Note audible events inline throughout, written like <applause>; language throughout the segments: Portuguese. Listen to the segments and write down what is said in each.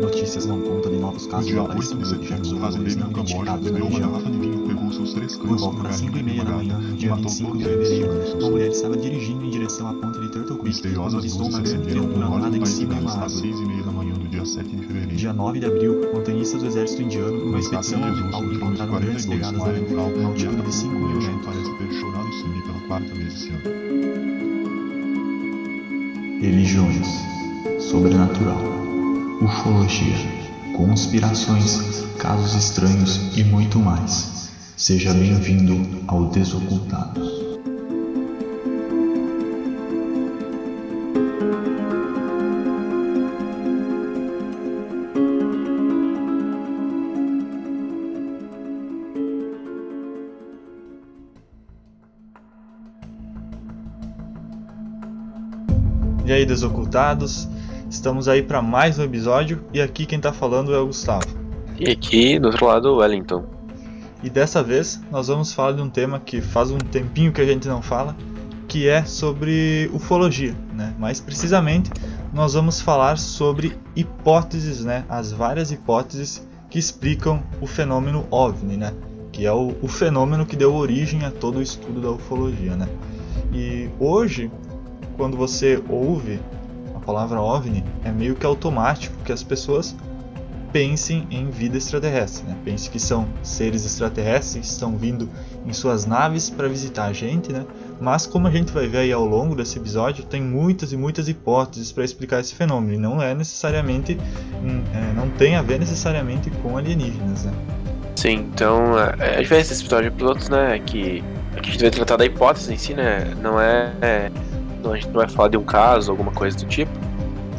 Notícias não contam de novos casos de 8 de objetos voadores não na identificados na região. garrafa de vinho, pegou seus três Por volta das uma 5 e meia da manhã, dia matou 25 todos de fevereiro, uma mulher estava dirigindo em direção à ponte de Turtle Creek quando Misteriosas avistou uma grande norte do em cima de uma às árvore. 6 meia da manhã do dia 7 de fevereiro. Dia 9 de abril, montanhistas do exército indiano, numa expedição Jesus, encontraram grandes 42, pegadas da aventural uma altitude de 5 mil metros. parece ter chorado sangue pela quarta vez esse ano. Religiões, sobrenatural, ufologia, conspirações, casos estranhos e muito mais. Seja bem-vindo ao Desocultados. E aí, desocultados? Estamos aí para mais um episódio e aqui quem tá falando é o Gustavo. E aqui do outro lado, o Wellington. E dessa vez nós vamos falar de um tema que faz um tempinho que a gente não fala, que é sobre ufologia, né? Mais precisamente, nós vamos falar sobre hipóteses, né? As várias hipóteses que explicam o fenômeno OVNI, né? Que é o, o fenômeno que deu origem a todo o estudo da ufologia, né? E hoje, quando você ouve palavra OVNI, é meio que automático que as pessoas pensem em vida extraterrestre, né? Pense que são seres extraterrestres que estão vindo em suas naves para visitar a gente, né? Mas como a gente vai ver aí ao longo desse episódio, tem muitas e muitas hipóteses para explicar esse fenômeno e não é necessariamente, hum, é, não tem a ver necessariamente com alienígenas, né? Sim, então a, a diferença desse episódio para os outros, né, é que a gente vai tratar da hipótese em si, né, não é, é a gente não vai falar de um caso, alguma coisa do tipo,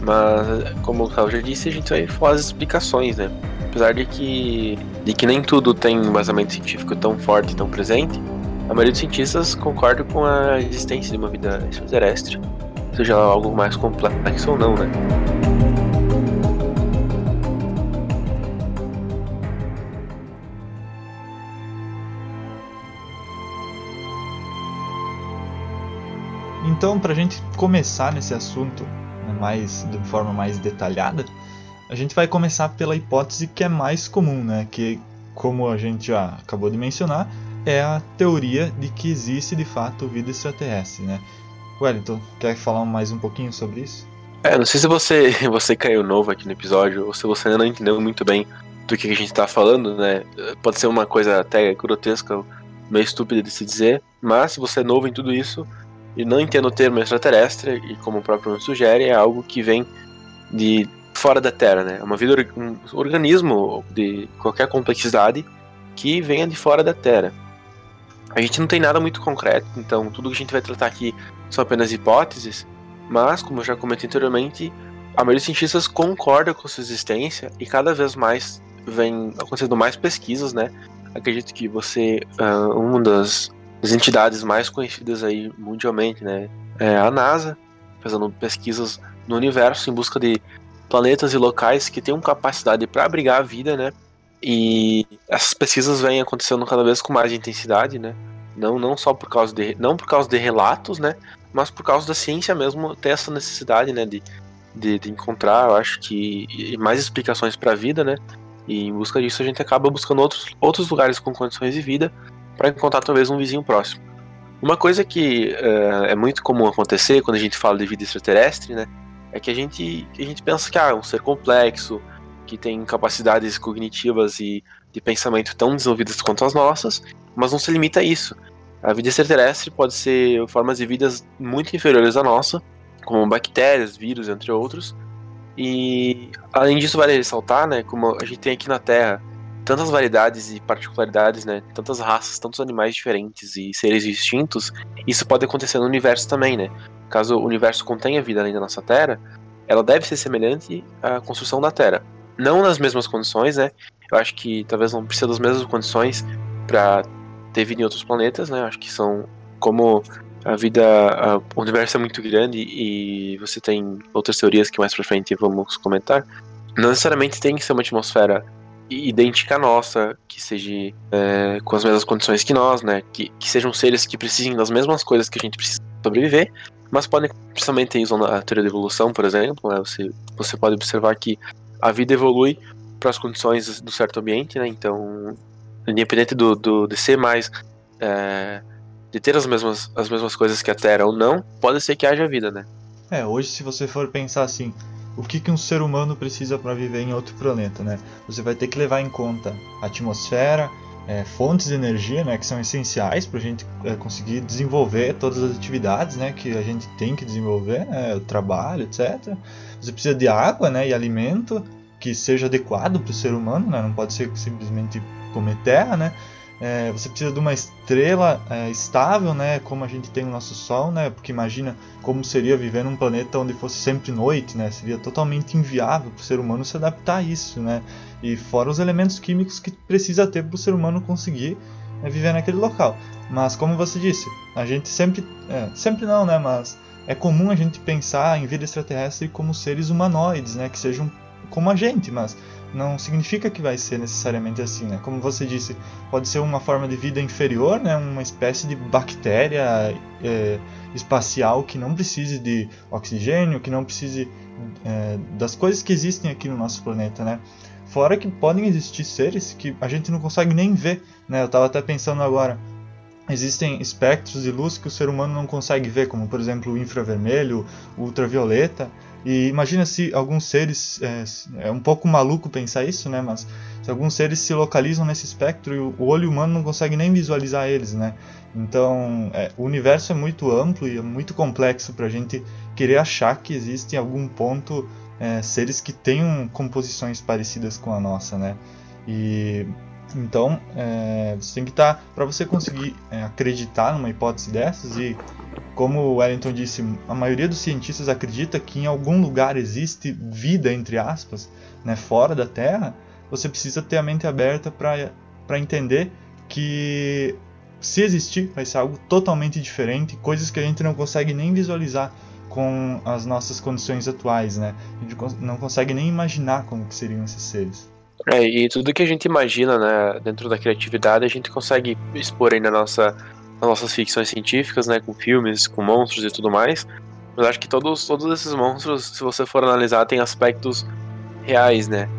mas como o Carlos já disse, a gente vai falar as explicações, né, apesar de que, de que nem tudo tem um embasamento científico tão forte tão presente, a maioria dos cientistas concorda com a existência de uma vida extraterrestre, seja algo mais complexo ou não, né. Então, para a gente começar nesse assunto né, mais de forma mais detalhada, a gente vai começar pela hipótese que é mais comum, né? Que, como a gente já acabou de mencionar, é a teoria de que existe de fato vida extraterrestre, né? Wellington, quer falar mais um pouquinho sobre isso? É, não sei se você, <laughs> você caiu novo aqui no episódio, ou se você ainda não entendeu muito bem do que a gente tá falando, né? Pode ser uma coisa até grotesca, meio estúpida de se dizer, mas se você é novo em tudo isso e não entende o termo extraterrestre, e como o próprio nome sugere, é algo que vem de fora da Terra, né? É uma vida, um organismo de qualquer complexidade que venha de fora da Terra. A gente não tem nada muito concreto, então tudo que a gente vai tratar aqui são apenas hipóteses, mas, como eu já comentei anteriormente, a maioria dos cientistas concorda com sua existência e cada vez mais vem acontecendo mais pesquisas, né? Acredito que você, uh, uma das, das entidades mais conhecidas aí mundialmente, né, é a NASA, fazendo pesquisas no universo em busca de planetas e locais que tenham capacidade para abrigar a vida, né? E essas pesquisas vêm acontecendo cada vez com mais intensidade, né? Não, não só por causa de não por causa de relatos, né? Mas por causa da ciência mesmo ter essa necessidade, né? De, de, de encontrar, eu acho que mais explicações para a vida, né? E em busca disso a gente acaba buscando outros, outros lugares com condições de vida para encontrar talvez um vizinho próximo. Uma coisa que uh, é muito comum acontecer quando a gente fala de vida extraterrestre, né? É que a gente, a gente pensa que ah, é um ser complexo, que tem capacidades cognitivas e de pensamento tão desenvolvidas quanto as nossas, mas não se limita a isso. A vida extraterrestre pode ser formas de vidas muito inferiores à nossa, como bactérias, vírus, entre outros. E além disso, vale ressaltar, né, como a gente tem aqui na Terra tantas variedades e particularidades, né, tantas raças, tantos animais diferentes e seres distintos, isso pode acontecer no universo também, né? Caso o universo contenha vida além da nossa Terra, ela deve ser semelhante à construção da Terra. Não nas mesmas condições, né? Eu acho que talvez não precisa das mesmas condições para ter vida em outros planetas, né? Eu acho que são como a vida, a, o universo é muito grande e você tem outras teorias que mais pra frente vamos comentar. Não necessariamente tem que ser uma atmosfera idêntica à nossa, que seja é, com as mesmas condições que nós, né? Que, que sejam seres que precisem das mesmas coisas que a gente precisa sobreviver, mas podem, principalmente usando a teoria da evolução, por exemplo, né? você, você pode observar que a vida evolui para as condições do certo ambiente, né? Então, independente do, do de ser mais é, de ter as mesmas, as mesmas coisas que a Terra ou não, pode ser que haja vida, né? É, hoje se você for pensar assim, o que, que um ser humano precisa para viver em outro planeta, né? Você vai ter que levar em conta a atmosfera, é, fontes de energia, né, que são essenciais para a gente é, conseguir desenvolver todas as atividades, né, que a gente tem que desenvolver, né, o trabalho, etc. Você precisa de água, né, e alimento que seja adequado para o ser humano, né, não pode ser simplesmente comer terra, né. É, você precisa de uma estrela é, estável, né, como a gente tem o nosso Sol, né, porque imagina como seria viver num planeta onde fosse sempre noite, né, seria totalmente inviável para o ser humano se adaptar a isso, né, e fora os elementos químicos que precisa ter para o ser humano conseguir né, viver naquele local. Mas como você disse, a gente sempre, é, sempre não, né, mas é comum a gente pensar em vida extraterrestre como seres humanoides, né, que sejam como a gente, mas não significa que vai ser necessariamente assim, né? Como você disse, pode ser uma forma de vida inferior, né? Uma espécie de bactéria é, espacial que não precise de oxigênio, que não precise é, das coisas que existem aqui no nosso planeta, né? Fora que podem existir seres que a gente não consegue nem ver, né? Eu estava até pensando agora, existem espectros de luz que o ser humano não consegue ver, como por exemplo o infravermelho, o ultravioleta. E imagina se alguns seres. É, é, um pouco maluco pensar isso, né? Mas se alguns seres se localizam nesse espectro e o olho humano não consegue nem visualizar eles, né? Então, é, o universo é muito amplo e é muito complexo para a gente querer achar que existe em algum ponto é, seres que tenham composições parecidas com a nossa, né? E então, é, você tem que estar tá, para você conseguir é, acreditar numa hipótese dessas e como o Wellington disse, a maioria dos cientistas acredita que em algum lugar existe vida, entre aspas, né, fora da Terra, você precisa ter a mente aberta para entender que se existir vai ser algo totalmente diferente, coisas que a gente não consegue nem visualizar com as nossas condições atuais, né? A gente não consegue nem imaginar como que seriam esses seres. É, e tudo que a gente imagina, né, dentro da criatividade, a gente consegue expor aí na nossa nas nossas ficções científicas, né, com filmes, com monstros e tudo mais. Mas acho que todos, todos esses monstros, se você for analisar, têm aspectos reais, né?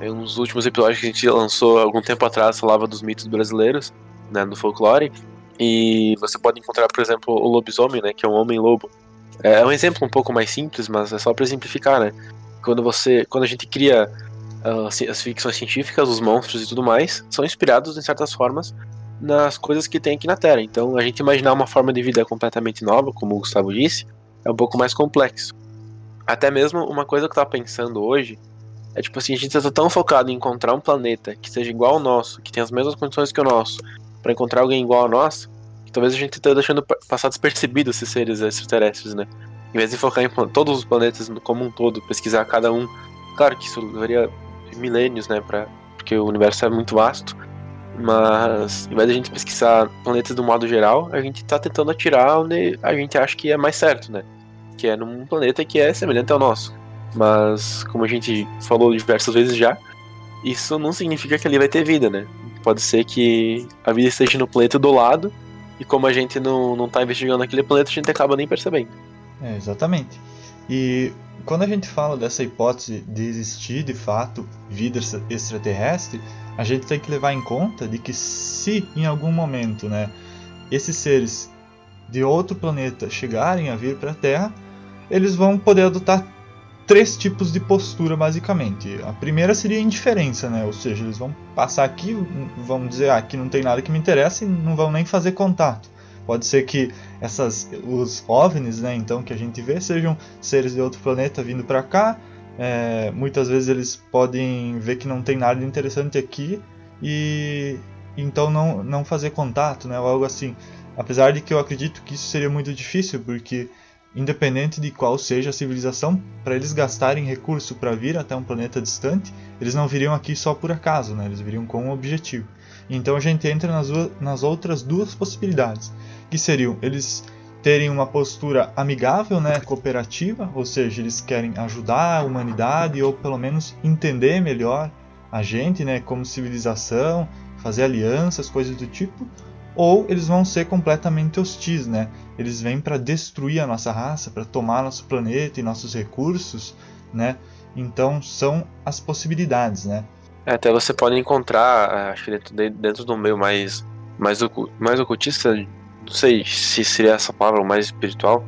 Em uns últimos episódios que a gente lançou algum tempo atrás falava dos mitos brasileiros, né, do folclore. E você pode encontrar, por exemplo, o lobisomem, né, que é um homem-lobo. É um exemplo um pouco mais simples, mas é só para exemplificar, né? Quando você, quando a gente cria uh, as ficções científicas, os monstros e tudo mais, são inspirados, em certas formas, nas coisas que tem aqui na Terra. Então, a gente imaginar uma forma de vida completamente nova, como o Gustavo disse, é um pouco mais complexo. Até mesmo uma coisa que eu tava pensando hoje é tipo assim, a gente tá tão focado em encontrar um planeta que seja igual ao nosso, que tenha as mesmas condições que o nosso, para encontrar alguém igual ao nosso, que talvez a gente esteja deixando passar despercebido esses seres extraterrestres, né? Em vez de focar em todos os planetas como um todo, pesquisar cada um. Claro que isso levaria milênios, né, pra, porque o universo é muito vasto. Mas, em vez de a gente pesquisar planetas do modo geral, a gente está tentando atirar onde a gente acha que é mais certo, né? Que é num planeta que é semelhante ao nosso. Mas, como a gente falou diversas vezes já, isso não significa que ali vai ter vida, né? Pode ser que a vida esteja no planeta do lado, e como a gente não, não tá investigando aquele planeta, a gente acaba nem percebendo. É, exatamente. E quando a gente fala dessa hipótese de existir de fato vida extraterrestre, a gente tem que levar em conta de que se em algum momento, né, esses seres de outro planeta chegarem a vir para a Terra, eles vão poder adotar três tipos de postura basicamente. A primeira seria a indiferença, né? Ou seja, eles vão passar aqui, vão dizer, ah, aqui não tem nada que me interessa e não vão nem fazer contato. Pode ser que essas os OVNIs, né, então que a gente vê, sejam seres de outro planeta vindo para cá, é, muitas vezes eles podem ver que não tem nada interessante aqui e então não, não fazer contato, né, ou algo assim. Apesar de que eu acredito que isso seria muito difícil, porque independente de qual seja a civilização, para eles gastarem recurso para vir até um planeta distante, eles não viriam aqui só por acaso, né? eles viriam com um objetivo. Então a gente entra nas, nas outras duas possibilidades, que seriam eles terem uma postura amigável, né, cooperativa, ou seja, eles querem ajudar a humanidade ou pelo menos entender melhor a gente, né, como civilização, fazer alianças, coisas do tipo, ou eles vão ser completamente hostis, né? Eles vêm para destruir a nossa raça, para tomar nosso planeta e nossos recursos, né? Então são as possibilidades, né? É, até você pode encontrar, acho que dentro, dentro do meio mais, mais, mais ocultista, não sei se seria essa palavra mais espiritual,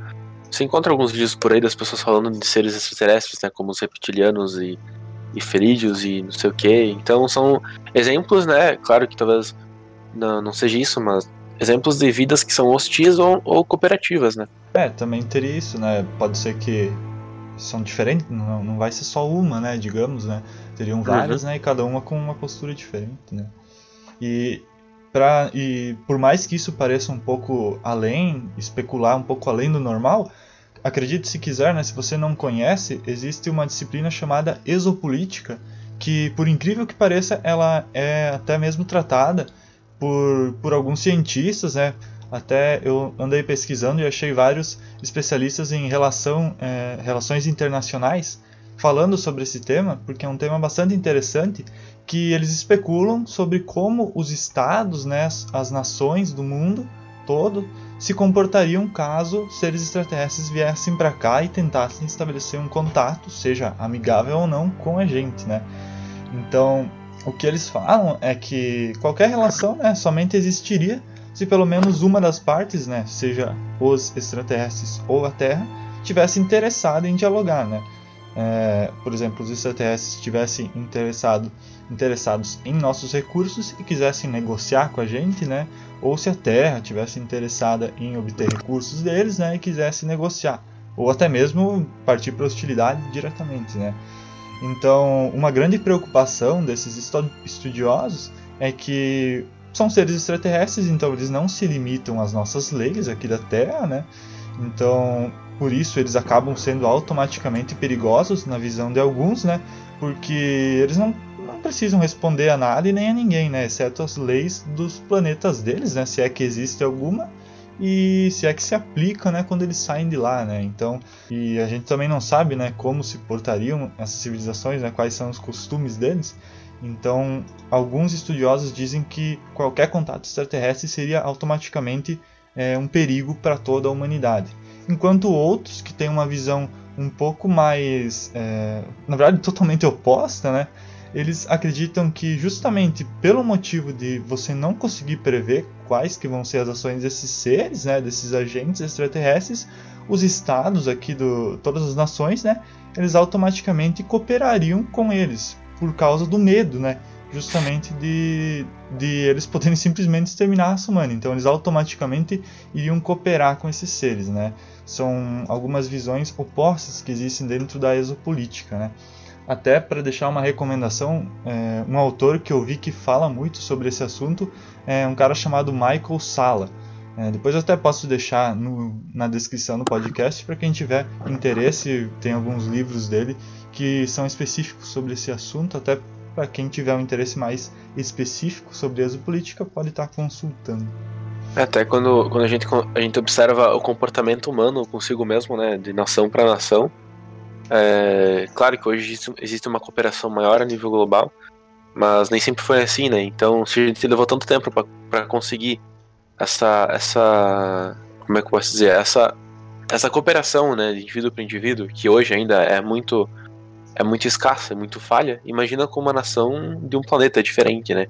você encontra alguns vídeos por aí das pessoas falando de seres extraterrestres, né, como os reptilianos e, e ferídeos e não sei o que. Então são exemplos, né? Claro que talvez não, não seja isso, mas exemplos de vidas que são hostis ou, ou cooperativas, né? É, também teria isso, né? Pode ser que são diferentes, não, não vai ser só uma, né? Digamos, né? Teriam várias, uhum. né? E cada uma com uma postura diferente, né? E, pra, e por mais que isso pareça um pouco além, especular um pouco além do normal, acredite se quiser, né? Se você não conhece, existe uma disciplina chamada exopolítica, que por incrível que pareça, ela é até mesmo tratada por, por alguns cientistas, né? Até eu andei pesquisando e achei vários especialistas em relação, é, relações internacionais falando sobre esse tema, porque é um tema bastante interessante, que eles especulam sobre como os estados, né, as nações do mundo todo se comportariam caso seres extraterrestres viessem para cá e tentassem estabelecer um contato, seja amigável ou não, com a gente, né? Então, o que eles falam é que qualquer relação né, somente existiria se pelo menos uma das partes, né, seja os extraterrestres ou a Terra, tivesse interessado em dialogar, né? É, por exemplo, os extraterrestres estivessem interessado, interessados em nossos recursos e quisessem negociar com a gente, né? Ou se a Terra tivesse interessada em obter recursos deles, né? E quisesse negociar, ou até mesmo partir para hostilidade diretamente, né? Então, uma grande preocupação desses estudiosos é que são seres extraterrestres, então eles não se limitam às nossas leis aqui da Terra, né? Então, por isso eles acabam sendo automaticamente perigosos na visão de alguns, né? Porque eles não, não precisam responder a nada e nem a ninguém, né? Exceto as leis dos planetas deles, né? Se é que existe alguma e se é que se aplica, né, quando eles saem de lá, né? Então, e a gente também não sabe, né, como se portariam essas civilizações, né, quais são os costumes deles. Então, alguns estudiosos dizem que qualquer contato extraterrestre seria automaticamente é, um perigo para toda a humanidade, enquanto outros que têm uma visão um pouco mais, é, na verdade, totalmente oposta, né? eles acreditam que justamente pelo motivo de você não conseguir prever quais que vão ser as ações desses seres, né, desses agentes extraterrestres, os estados aqui do todas as nações, né, eles automaticamente cooperariam com eles por causa do medo, né, justamente de, de eles poderem <laughs> simplesmente exterminar a raça humana. Então eles automaticamente iriam cooperar com esses seres, né? São algumas visões opostas que existem dentro da exopolítica, né? Até para deixar uma recomendação, é, um autor que eu vi que fala muito sobre esse assunto é um cara chamado Michael Sala. É, depois eu até posso deixar no, na descrição do podcast para quem tiver interesse. Tem alguns livros dele que são específicos sobre esse assunto. Até para quem tiver um interesse mais específico sobre exopolítica pode estar consultando. É, até quando, quando a, gente, a gente observa o comportamento humano consigo mesmo, né, de nação para nação, é, claro que hoje existe, uma cooperação maior a nível global, mas nem sempre foi assim, né? Então, se a gente levou tanto tempo para conseguir essa, essa, como é que eu posso dizer, essa, essa cooperação, né, de indivíduo para indivíduo, que hoje ainda é muito, é muito escassa, é muito falha. Imagina com uma nação de um planeta diferente, né?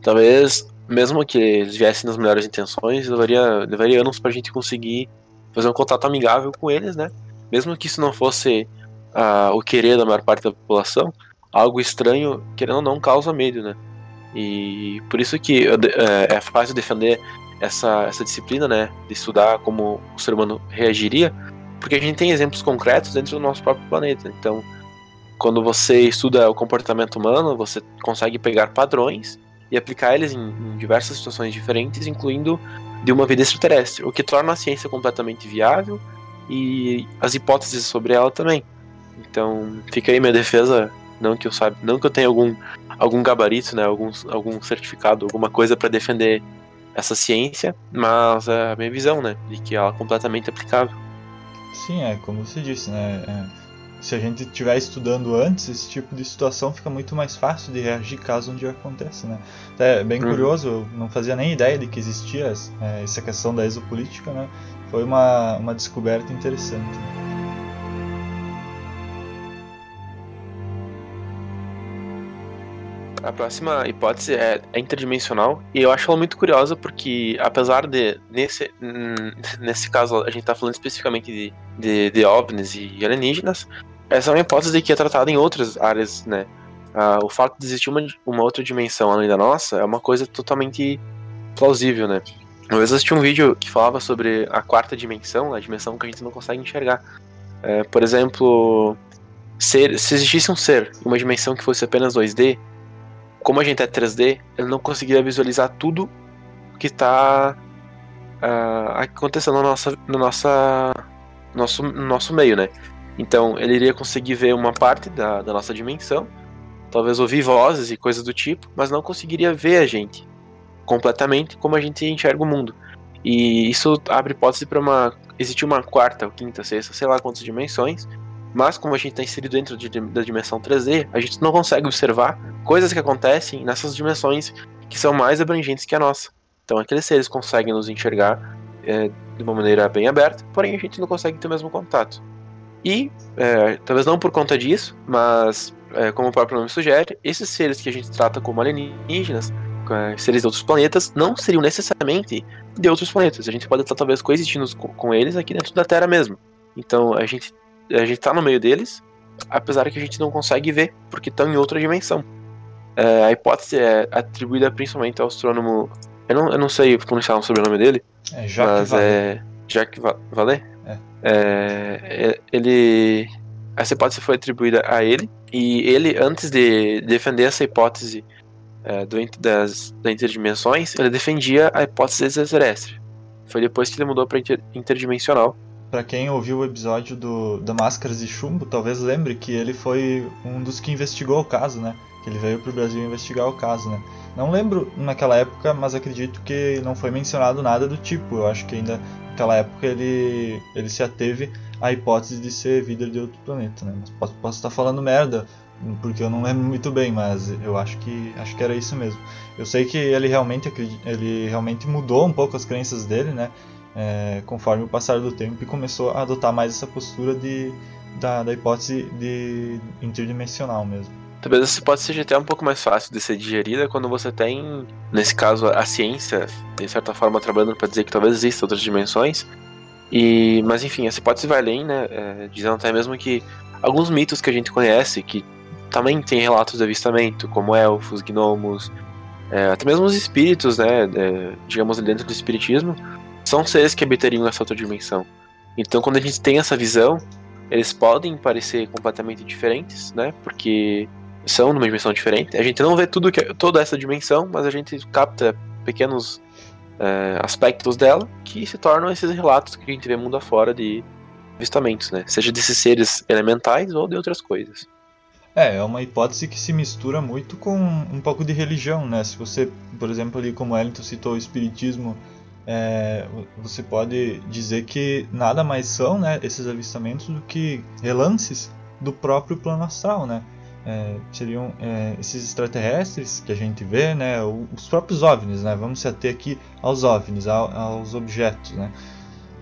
Talvez, mesmo que eles viessem nas melhores intenções, levaria, levaria anos para a gente conseguir fazer um contato amigável com eles, né? Mesmo que isso não fosse o querer da maior parte da população, algo estranho, querendo ou não, causa medo, né? E por isso que é, é fácil defender essa, essa disciplina, né? De estudar como o ser humano reagiria, porque a gente tem exemplos concretos dentro do nosso próprio planeta. Então, quando você estuda o comportamento humano, você consegue pegar padrões e aplicar eles em, em diversas situações diferentes, incluindo de uma vida extraterrestre, o que torna a ciência completamente viável e as hipóteses sobre ela também. Então, fica aí minha defesa, não que eu saiba, não que eu tenha algum algum gabarito, né, algum, algum certificado, alguma coisa para defender essa ciência, mas é a minha visão, né, de que ela é completamente aplicável. Sim, é como você disse, né, é, se a gente estiver estudando antes, esse tipo de situação fica muito mais fácil de reagir caso um dia aconteça, né. É bem hum. curioso, eu não fazia nem ideia de que existia é, essa questão da exopolítica, né, foi uma, uma descoberta interessante. A próxima hipótese é, é, interdimensional e eu acho ela muito curiosa porque, apesar de, nesse, nesse caso, a gente está falando especificamente de, de, de, OVNIs e alienígenas, essa é uma hipótese que é tratada em outras áreas, né? Ah, o fato de existir uma, uma outra dimensão além da nossa é uma coisa totalmente plausível, né? Eu assisti um vídeo que falava sobre a quarta dimensão, a dimensão que a gente não consegue enxergar. É, por exemplo, ser, se existisse um ser uma dimensão que fosse apenas 2D, como a gente é 3D, ele não conseguiria visualizar tudo que está uh, acontecendo no nossa, no nossa, nosso, no nosso meio, né? Então, ele iria conseguir ver uma parte da, da nossa dimensão, talvez ouvir vozes e coisas do tipo, mas não conseguiria ver a gente completamente como a gente enxerga o mundo. E isso abre hipótese para uma existir uma quarta, quinta, sexta, sei lá quantas dimensões, mas como a gente está inserido dentro de, da dimensão 3D, a gente não consegue observar coisas que acontecem nessas dimensões que são mais abrangentes que a nossa. Então aqueles seres conseguem nos enxergar é, de uma maneira bem aberta, porém a gente não consegue ter o mesmo contato. E, é, talvez não por conta disso, mas é, como o próprio nome sugere, esses seres que a gente trata como alienígenas, é, seres de outros planetas, não seriam necessariamente de outros planetas. A gente pode estar talvez coexistindo com, com eles aqui dentro da Terra mesmo. Então a gente a gente tá no meio deles, apesar que a gente não consegue ver, porque estão em outra dimensão. É, a hipótese é atribuída principalmente ao astrônomo. Eu não, eu não sei pronunciar o sobrenome dele. É Jacques mas é. Jacques Vallée? É. é. É, ele. Essa hipótese foi atribuída a ele, e ele, antes de defender essa hipótese é, do, das, das interdimensões, ele defendia a hipótese extraterrestre. Foi depois que ele mudou para inter, interdimensional, para quem ouviu o episódio do, da Máscaras de Chumbo, talvez lembre que ele foi um dos que investigou o caso, né? Que ele veio para o Brasil investigar o caso, né? Não lembro naquela época, mas acredito que não foi mencionado nada do tipo. Eu acho que ainda naquela época ele, ele se ateve à hipótese de ser vida de outro planeta, né? Mas posso, posso estar falando merda, porque eu não lembro muito bem, mas eu acho que acho que era isso mesmo. Eu sei que ele realmente ele realmente mudou um pouco as crenças dele, né? É, conforme o passar do tempo e começou a adotar mais essa postura de, da, da hipótese de interdimensional mesmo. Talvez essa hipótese seja até um pouco mais fácil de ser digerida quando você tem, nesse caso, a ciência, de certa forma, trabalhando para dizer que talvez existam outras dimensões. E, mas enfim, essa hipótese vai além, né? É, dizendo até mesmo que alguns mitos que a gente conhece, que também tem relatos de avistamento, como elfos, gnomos, é, até mesmo os espíritos, né? É, digamos dentro do espiritismo, são seres que habitariam essa outra dimensão. Então, quando a gente tem essa visão, eles podem parecer completamente diferentes, né? Porque são numa dimensão diferente. A gente não vê tudo que toda essa dimensão, mas a gente capta pequenos é, aspectos dela que se tornam esses relatos que a gente vê mundo afora de avistamentos, né? Seja desses seres elementais ou de outras coisas. É, é uma hipótese que se mistura muito com um pouco de religião, né? Se você, por exemplo, ali como Wellington citou o espiritismo é, você pode dizer que nada mais são né, esses avistamentos do que relances do próprio plano astral, né? É, seriam é, esses extraterrestres que a gente vê, né, os próprios OVNIs, né, vamos se ater aqui aos OVNIs, aos objetos, né,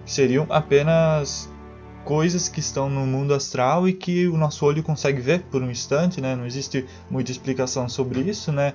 seriam apenas coisas que estão no mundo astral e que o nosso olho consegue ver por um instante, né, não existe muita explicação sobre isso, né,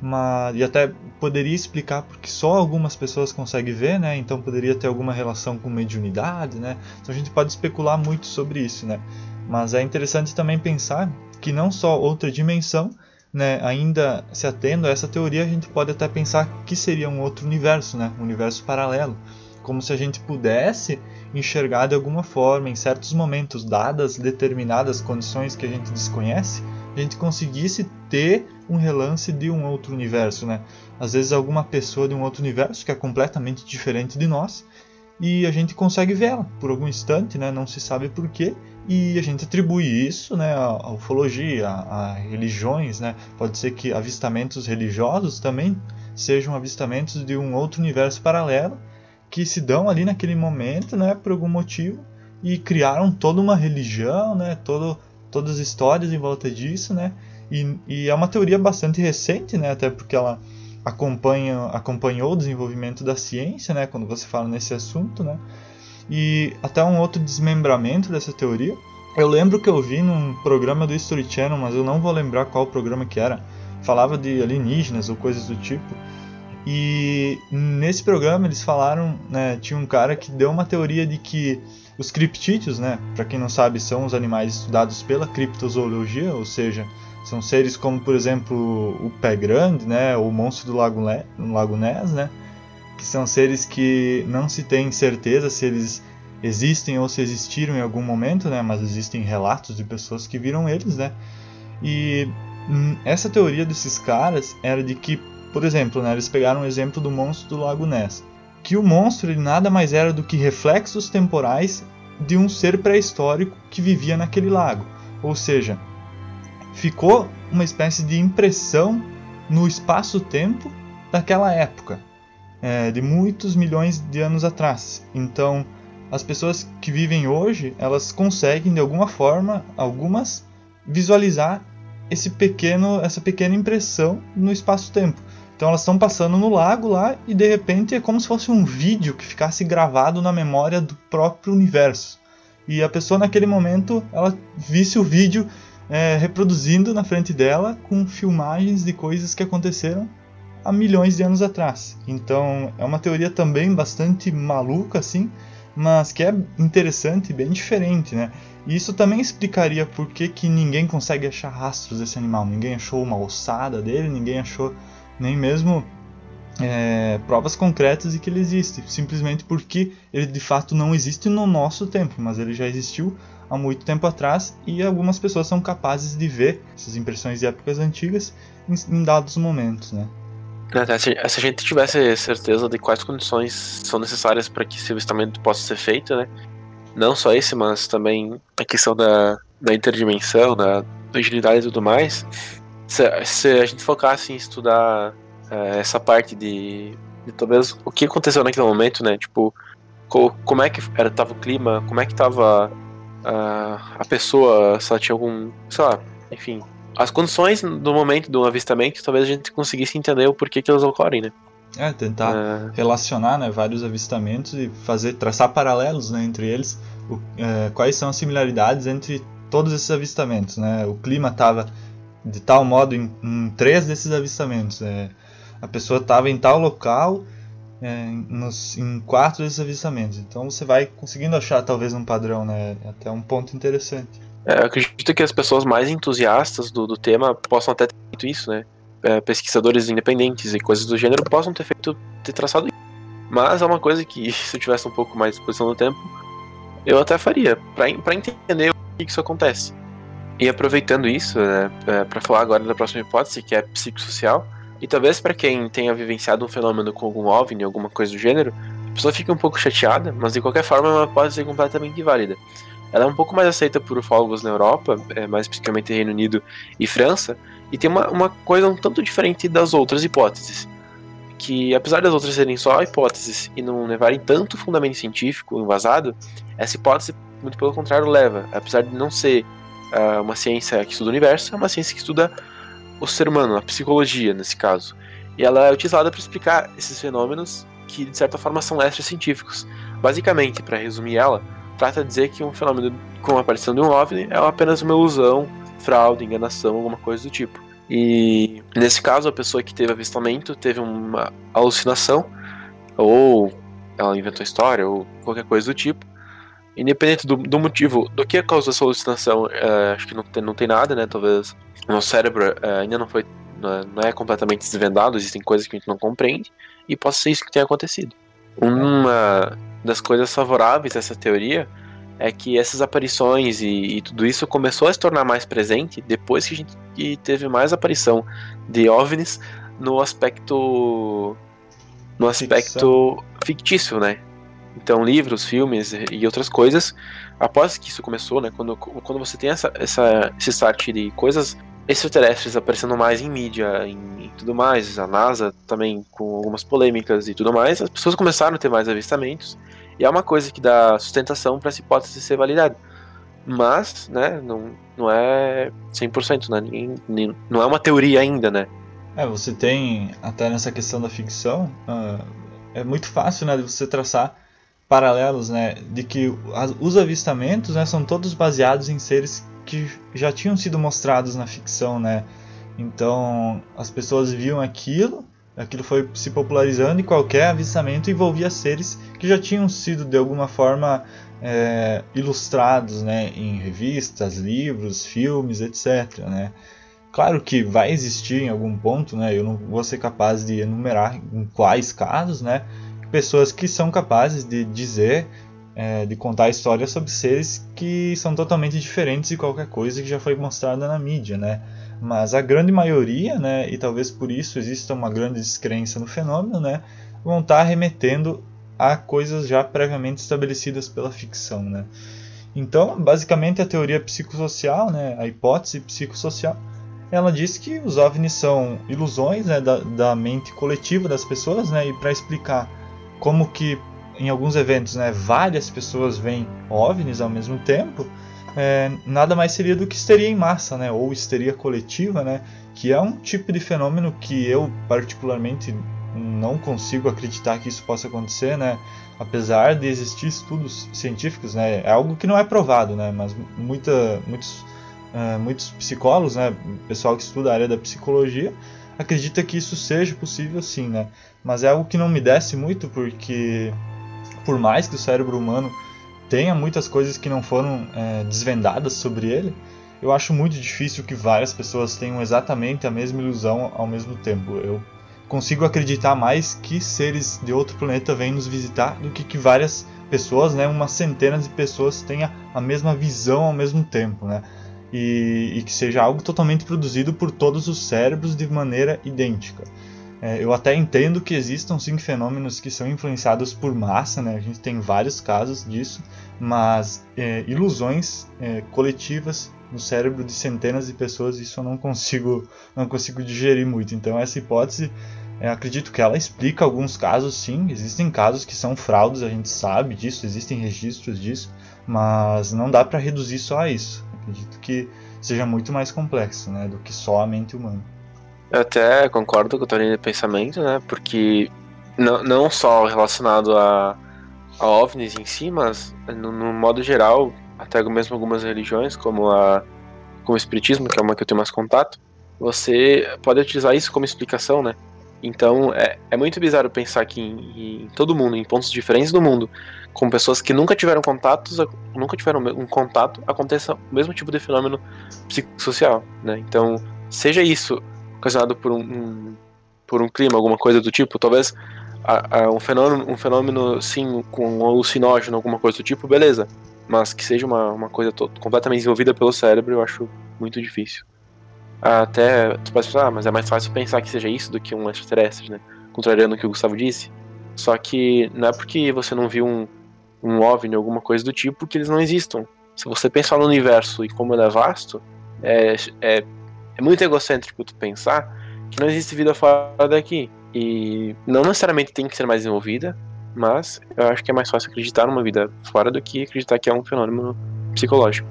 mas, e até poderia explicar porque só algumas pessoas conseguem ver, né? Então poderia ter alguma relação com mediunidade, né? Então a gente pode especular muito sobre isso, né? Mas é interessante também pensar que não só outra dimensão, né, ainda se atendo a essa teoria, a gente pode até pensar que seria um outro universo, né, um universo paralelo, como se a gente pudesse enxergar de alguma forma, em certos momentos, dadas determinadas condições que a gente desconhece, a gente conseguisse ter um relance de um outro universo, né? Às vezes alguma pessoa de um outro universo que é completamente diferente de nós e a gente consegue vê-la por algum instante, né? Não se sabe porquê e a gente atribui isso, né? À ufologia, a religiões, né? Pode ser que avistamentos religiosos também sejam avistamentos de um outro universo paralelo que se dão ali naquele momento, né? Por algum motivo e criaram toda uma religião, né? Todo todas as histórias em volta disso, né? E, e, é uma teoria bastante recente, né? Até porque ela acompanha, acompanhou o desenvolvimento da ciência, né? Quando você fala nesse assunto, né? E até um outro desmembramento dessa teoria. Eu lembro que eu vi num programa do History Channel, mas eu não vou lembrar qual programa que era. falava de alienígenas ou coisas do tipo. E nesse programa eles falaram, né, tinha um cara que deu uma teoria de que os criptídeos, né, para quem não sabe, são os animais estudados pela criptozoologia, ou seja, são seres como, por exemplo, o pé grande, né, o monstro do Lago, Le Lago Ness, né, que são seres que não se tem certeza se eles existem ou se existiram em algum momento, né, mas existem relatos de pessoas que viram eles, né. E hum, essa teoria desses caras era de que por exemplo, né, eles pegaram o exemplo do monstro do Lago Ness, que o monstro ele nada mais era do que reflexos temporais de um ser pré-histórico que vivia naquele lago. Ou seja, ficou uma espécie de impressão no espaço-tempo daquela época, é, de muitos milhões de anos atrás. Então, as pessoas que vivem hoje, elas conseguem de alguma forma, algumas, visualizar esse pequeno, essa pequena impressão no espaço-tempo. Então elas estão passando no lago lá e de repente é como se fosse um vídeo que ficasse gravado na memória do próprio universo. E a pessoa naquele momento ela visse o vídeo é, reproduzindo na frente dela com filmagens de coisas que aconteceram há milhões de anos atrás. Então é uma teoria também bastante maluca assim, mas que é interessante e bem diferente, né? E isso também explicaria por que, que ninguém consegue achar rastros desse animal. Ninguém achou uma ossada dele, ninguém achou nem mesmo é, provas concretas de que ele existe, simplesmente porque ele de fato não existe no nosso tempo, mas ele já existiu há muito tempo atrás e algumas pessoas são capazes de ver essas impressões de épocas antigas em, em dados momentos, né? Se a gente tivesse certeza de quais condições são necessárias para que esse avistamento possa ser feito, né? Não só esse, mas também a questão da, da interdimensão, da, da agilidade e tudo mais, se, se a gente focasse em estudar é, essa parte de, de, talvez o que aconteceu naquele momento, né? Tipo, co, como é que era, tava o clima, como é que tava a, a pessoa, se ela tinha algum, sei lá, enfim, as condições do momento do avistamento, talvez a gente conseguisse entender o porquê que elas ocorrem, né? É, tentar é... relacionar né, vários avistamentos e fazer traçar paralelos né, entre eles, o, é, quais são as similaridades entre todos esses avistamentos. Né? O clima estava de tal modo em, em três desses avistamentos. É, a pessoa estava em tal local é, nos, em quatro desses avistamentos. Então você vai conseguindo achar talvez um padrão, né? É até um ponto interessante. É, acredito que as pessoas mais entusiastas do, do tema possam até ter feito isso, né? É, pesquisadores independentes e coisas do gênero possam ter feito ter traçado isso. Mas é uma coisa que, <laughs> se eu tivesse um pouco mais de disposição do tempo, eu até faria, para entender o que isso acontece. E aproveitando isso, né, é, para falar agora da próxima hipótese, que é psicossocial, e talvez para quem tenha vivenciado um fenômeno com algum OVNI, alguma coisa do gênero, a pessoa fica um pouco chateada, mas de qualquer forma ela pode ser completamente válida. Ela é um pouco mais aceita por ufólogos na Europa, é, mais especificamente Reino Unido e França, e tem uma, uma coisa um tanto diferente das outras hipóteses. Que apesar das outras serem só hipóteses e não levarem tanto fundamento científico embasado, essa hipótese, muito pelo contrário, leva. Apesar de não ser uh, uma ciência que estuda o universo, é uma ciência que estuda o ser humano, a psicologia nesse caso. E ela é utilizada para explicar esses fenômenos que de certa forma são extra-científicos. Basicamente, para resumir ela, trata de dizer que um fenômeno como a aparição de um OVNI é apenas uma ilusão, fraude, enganação, alguma coisa do tipo. E nesse caso, a pessoa que teve avistamento teve uma alucinação, ou ela inventou história, ou qualquer coisa do tipo, independente do, do motivo, do que causou essa alucinação, é, acho que não tem, não tem nada, né? Talvez o nosso cérebro é, ainda não foi, não é, completamente desvendado, existem coisas que a gente não compreende, e pode ser isso que tenha acontecido. Uma das coisas favoráveis dessa teoria é que essas aparições e, e, tudo isso começou a se tornar mais presente depois que a gente teve mais aparição de OVNIs no aspecto no aspecto Ficção. fictício, né? Então, livros, filmes e outras coisas, após que isso começou, né, quando, quando você tem essa, essa, esse start de coisas extraterrestres aparecendo mais em mídia e tudo mais, a NASA também com algumas polêmicas e tudo mais, as pessoas começaram a ter mais avistamentos e é uma coisa que dá sustentação para essa hipótese ser validada. Mas, né, não, não é 100%, né, nem, não é uma teoria ainda, né. É, você tem, até nessa questão da ficção, uh, é muito fácil, né, de você traçar paralelos, né, de que os avistamentos, né, são todos baseados em seres que já tinham sido mostrados na ficção, né, Então as pessoas viam aquilo, aquilo foi se popularizando e qualquer avistamento envolvia seres que já tinham sido de alguma forma é, ilustrados né, em revistas, livros, filmes, etc. Né? Claro que vai existir em algum ponto, né, eu não vou ser capaz de enumerar em quais casos, né, pessoas que são capazes de dizer, é, de contar histórias sobre seres que são totalmente diferentes de qualquer coisa que já foi mostrada na mídia, né? Mas a grande maioria, né, e talvez por isso exista uma grande descrença no fenômeno, né, vão estar remetendo a coisas já previamente estabelecidas pela ficção, né? Então, basicamente a teoria psicossocial, né, a hipótese psicossocial, ela diz que os OVNIs são ilusões né, da, da mente coletiva das pessoas, né, e para explicar como que em alguns eventos né, várias pessoas veem OVNIs ao mesmo tempo, é, nada mais seria do que histeria em massa, né, ou histeria coletiva, né, que é um tipo de fenômeno que eu particularmente não consigo acreditar que isso possa acontecer, né, apesar de existir estudos científicos, né, é algo que não é provado, né, mas muita, muitos, uh, muitos psicólogos, né, pessoal que estuda a área da psicologia, acredita que isso seja possível sim, né, mas é algo que não me desce muito porque por mais que o cérebro humano tenha muitas coisas que não foram é, desvendadas sobre ele, eu acho muito difícil que várias pessoas tenham exatamente a mesma ilusão ao mesmo tempo. Eu consigo acreditar mais que seres de outro planeta vêm nos visitar do que que várias pessoas, né, uma centena de pessoas tenha a mesma visão ao mesmo tempo, né? E, e que seja algo totalmente produzido por todos os cérebros de maneira idêntica. É, eu até entendo que existam sim fenômenos que são influenciados por massa, né? a gente tem vários casos disso, mas é, ilusões é, coletivas no cérebro de centenas de pessoas, isso eu não consigo, não consigo digerir muito. Então essa hipótese, é, acredito que ela explica alguns casos sim, existem casos que são fraudes, a gente sabe disso, existem registros disso, mas não dá para reduzir só a isso. Acredito que seja muito mais complexo né, do que só a mente humana. Eu até concordo com tua linha de pensamento, né? Porque não, não só relacionado a, a OVNIs em si, mas no, no, modo geral, até mesmo algumas religiões, como, a, como o Espiritismo, que é uma que eu tenho mais contato, você pode utilizar isso como explicação, né? Então é, é muito bizarro pensar que em, em todo mundo, em pontos diferentes do mundo, com pessoas que nunca tiveram contatos, nunca tiveram um contato, aconteça o mesmo tipo de fenômeno psicossocial, né? Então, seja isso ocasionado por um, um, por um clima, alguma coisa do tipo, talvez a, a, um fenômeno, um fenômeno sim com um alucinógeno, alguma coisa do tipo, beleza. Mas que seja uma, uma coisa completamente desenvolvida pelo cérebro, eu acho muito difícil. Até tu pode pensar, ah, mas é mais fácil pensar que seja isso do que um extraterrestre, né? Contrariando o que o Gustavo disse. Só que não é porque você não viu um, um OVNI, alguma coisa do tipo, que eles não existam. Se você pensar no universo e como ele é vasto, é, é é muito egocêntrico tu pensar que não existe vida fora daqui. E não necessariamente tem que ser mais desenvolvida, mas eu acho que é mais fácil acreditar numa vida fora do que acreditar que é um fenômeno psicológico.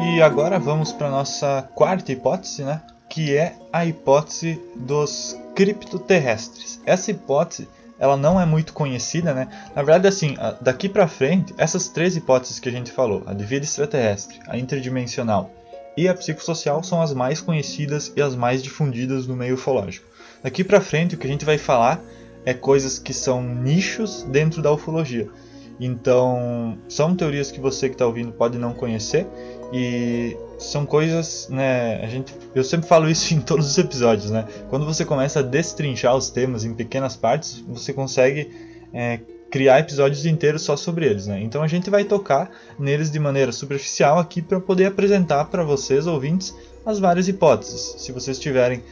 E agora vamos para nossa quarta hipótese, né? Que é a hipótese dos criptoterrestres. Essa hipótese ela não é muito conhecida, né? Na verdade, assim, daqui para frente, essas três hipóteses que a gente falou, a de vida extraterrestre, a interdimensional e a psicossocial, são as mais conhecidas e as mais difundidas no meio ufológico. Daqui para frente, o que a gente vai falar é coisas que são nichos dentro da ufologia. Então, são teorias que você que está ouvindo pode não conhecer e são coisas, né? A gente, eu sempre falo isso <laughs> em todos os episódios, né? Quando você começa a destrinchar os temas em pequenas partes, você consegue é, criar episódios inteiros só sobre eles, né? Então a gente vai tocar neles de maneira superficial aqui para poder apresentar para vocês ouvintes as várias hipóteses. Se vocês tiverem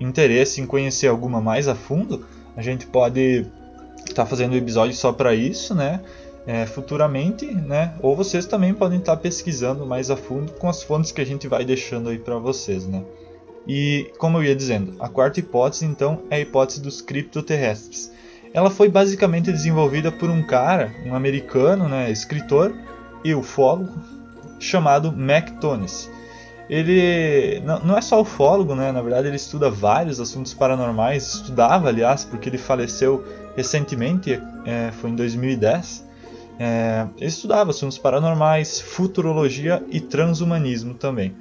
interesse em conhecer alguma mais a fundo, a gente pode estar tá fazendo um episódio só para isso, né? É, futuramente, né? Ou vocês também podem estar pesquisando mais a fundo com as fontes que a gente vai deixando aí para vocês, né? E como eu ia dizendo, a quarta hipótese então é a hipótese dos criptoterrestres. Ela foi basicamente desenvolvida por um cara, um americano, né, escritor e ufólogo chamado Mac Tones. Ele não, é só ufólogo, né? Na verdade ele estuda vários assuntos paranormais, estudava aliás porque ele faleceu recentemente, é, foi em 2010 É, ele estudava assuntos paranormais, futurologia e transhumanismo também.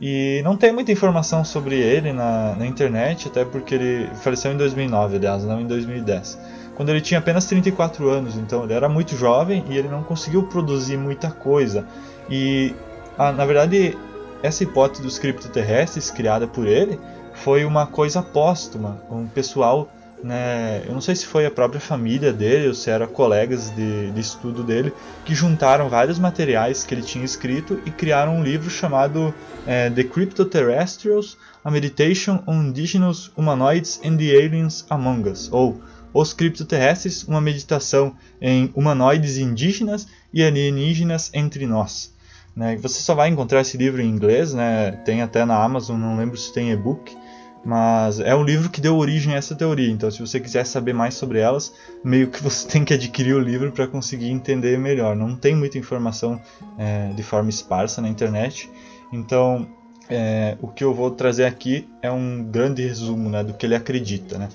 E não tem muita informação sobre ele na, na internet, até porque ele faleceu em 2009, aliás, não em 2010 quando ele tinha apenas 34 anos, então ele era muito jovem e ele não conseguiu produzir muita coisa. E a, na verdade, essa hipótese dos criptoterrestres criada por ele foi uma coisa póstuma. Um pessoal, né, eu não sei se foi a própria família dele ou se eram colegas de, de estudo dele, que juntaram vários materiais que ele tinha escrito e criaram um livro chamado é, The Cryptoterrestrials: A Meditation on Indigenous Humanoids and the Aliens Among Us, ou os Criptoterrestres, uma meditação em humanoides indígenas e alienígenas entre nós. Né? Você só vai encontrar esse livro em inglês, né? tem até na Amazon, não lembro se tem e-book, mas é um livro que deu origem a essa teoria. Então, se você quiser saber mais sobre elas, meio que você <laughs> tem que adquirir o livro para conseguir entender melhor. Não tem muita informação é, de forma esparsa na internet, então é, o que eu vou trazer aqui é um grande resumo né, do que ele acredita. Né?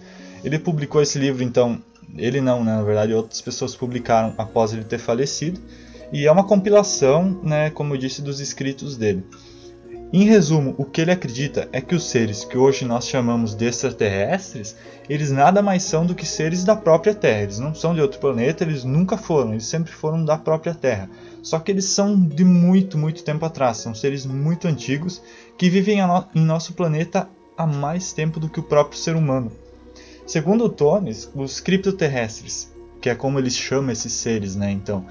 Ele publicou esse livro, então, ele não, né, na verdade outras pessoas publicaram após ele ter falecido, e é uma compilação, né, como eu disse, dos escritos dele. Em resumo, o que ele acredita é que os seres que hoje nós chamamos de extraterrestres, eles nada mais são do que seres da própria Terra. Eles não são de outro planeta, eles nunca foram, eles sempre foram da própria Terra. Só que eles são de muito, muito tempo atrás, são seres muito antigos que vivem em nosso planeta há mais tempo do que o próprio ser humano. Segundo o Tones, os criptoterrestres, que é como eles chamam esses seres, né? Então,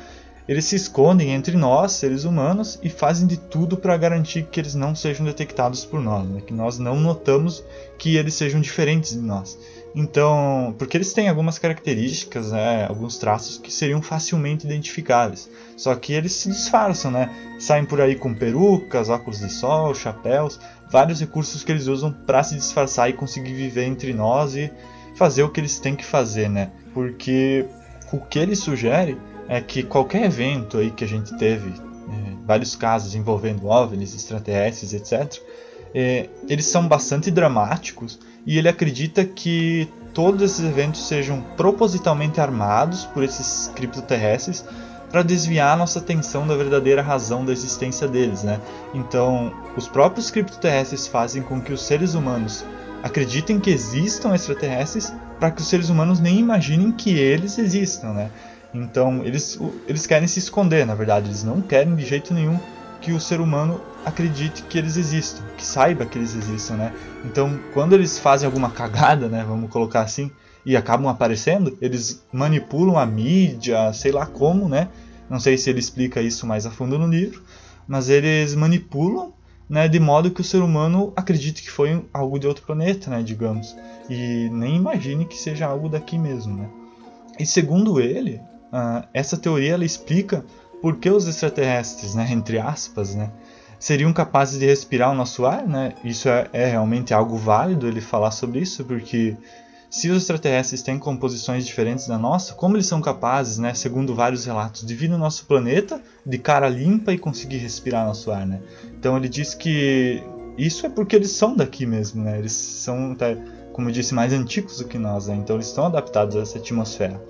eles se escondem entre nós, seres humanos, e fazem de tudo para garantir que eles não sejam detectados por nós, né? que nós não notamos que eles sejam diferentes de nós. Então, porque eles têm algumas características, né, alguns traços que seriam facilmente identificáveis. Só que eles se disfarçam, né? Saem por aí com perucas, óculos de sol, chapéus, vários recursos que eles usam para se disfarçar e conseguir viver entre nós e fazer o que eles têm que fazer, né? Porque o que ele sugere é que qualquer evento aí que a gente teve, é, vários casos envolvendo OVNIs, extraterrestres, etc., é, eles são bastante dramáticos e ele acredita que todos esses eventos sejam propositalmente armados por esses criptoterrestres para desviar a nossa atenção da verdadeira razão da existência deles, né? Então, os próprios criptoterrestres fazem com que os seres humanos acreditem que existam extraterrestres para que os seres humanos nem imaginem que eles existam, né? Então eles, eles querem se esconder, na verdade, eles não querem de jeito nenhum que o ser humano acredite que eles existam, que saiba que eles existam, né? Então quando eles fazem alguma cagada, né, vamos colocar assim, e acabam aparecendo, eles manipulam a mídia, sei lá como, né? Não sei se ele explica isso mais a fundo no livro, mas eles manipulam né, de modo que o ser humano acredite que foi algo de outro planeta, né, digamos, e nem imagine que seja algo daqui mesmo. Né. E segundo ele, uh, essa teoria ela explica por que os extraterrestres, né, entre aspas, né, seriam capazes de respirar o nosso ar. Né. Isso é, é realmente algo válido ele falar sobre isso, porque se os extraterrestres têm composições diferentes da nossa, como eles são capazes, né, segundo vários relatos, de vir no nosso planeta de cara limpa e conseguir respirar nosso ar, né? Então ele diz que isso é porque eles são daqui mesmo, né? Eles são, como eu disse, mais antigos do que nós, né? Então eles estão adaptados a essa atmosfera.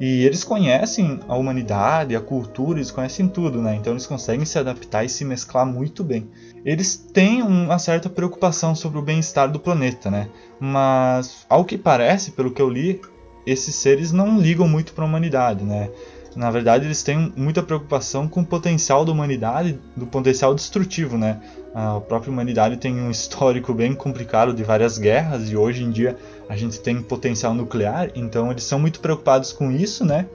E eles conhecem a humanidade, a cultura, eles conhecem tudo, né? Então eles conseguem se adaptar e se mesclar muito bem. Eles têm uma certa preocupação sobre o bem-estar do planeta, né? Mas, ao que parece, pelo que eu li, esses seres não ligam muito para a humanidade, né? Na verdade, eles têm muita preocupação com o potencial da humanidade, do potencial destrutivo, né? A própria humanidade tem um histórico bem complicado de várias guerras e hoje em dia a gente tem potencial nuclear, então eles são muito preocupados com isso, né?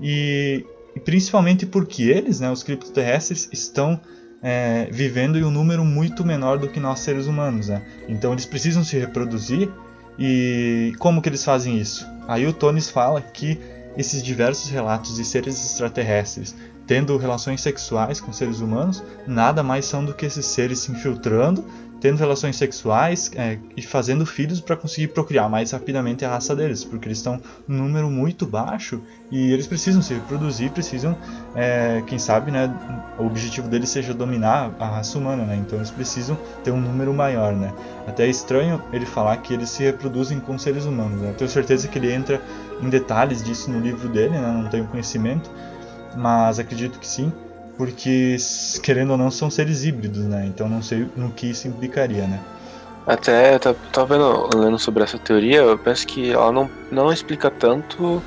E, e principalmente porque eles, né, os criptoterrestres, estão é, vivendo em um número muito menor do que nós seres humanos, né? Então eles precisam se reproduzir e como que eles fazem isso? Aí o Tones fala que esses diversos relatos de seres extraterrestres tendo relações sexuais com seres humanos nada mais são do que esses seres se infiltrando tendo relações sexuais é, e fazendo filhos para conseguir procriar mais rapidamente a raça deles, porque eles estão num número muito baixo e eles precisam se reproduzir, precisam, é, quem sabe, né, o objetivo deles seja dominar a raça humana, né, então eles precisam ter um número maior, né. Até é estranho ele falar que eles se reproduzem com seres humanos, né. tenho certeza que ele entra em detalhes disso no livro dele, né, não tenho conhecimento, mas acredito que sim, porque querendo ou não são seres híbridos, né? Então não sei no que isso implicaria, né? Até, eu tava vendo, lendo sobre essa teoria, eu penso que ela não, não explica tanto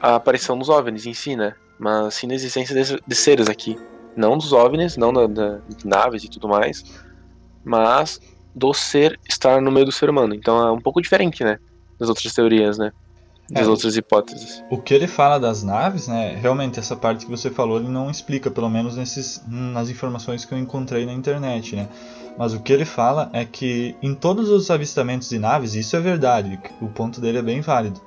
a aparição dos OVNIs em si, né? Mas sim a existência de, de seres aqui. Não dos OVNIs, não da, da, naves e tudo mais, mas do ser estar no meio do ser humano. Então é um pouco diferente, né? Das outras teorias, né? Das é, outras hipóteses. O que ele fala das naves, né? Realmente, essa parte que você falou, ele não explica, pelo menos nesses, nas informações que eu encontrei na internet, né? Mas o que ele fala é que em todos os avistamentos de naves, isso é verdade, o ponto dele é bem válido.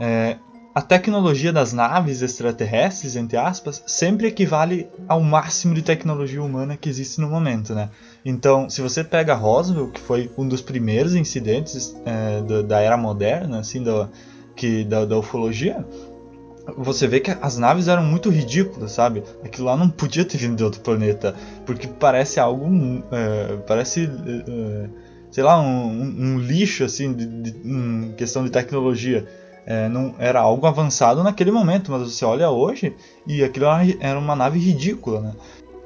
É, a tecnologia das naves extraterrestres, entre aspas, sempre equivale ao máximo de tecnologia humana que existe no momento, né? Então, se você pega Roswell, que foi um dos primeiros incidentes é, da, da, era moderna, assim, da, que, da, da ufologia, você vê que as naves eram muito ridículas, sabe? Aquilo lá não podia ter vindo de outro planeta, porque parece algo, é, parece, é, sei lá, um, um, lixo assim, de, de, em questão de tecnologia é, não era algo avançado naquele momento, mas você olha hoje e aquilo era uma nave ridícula, né?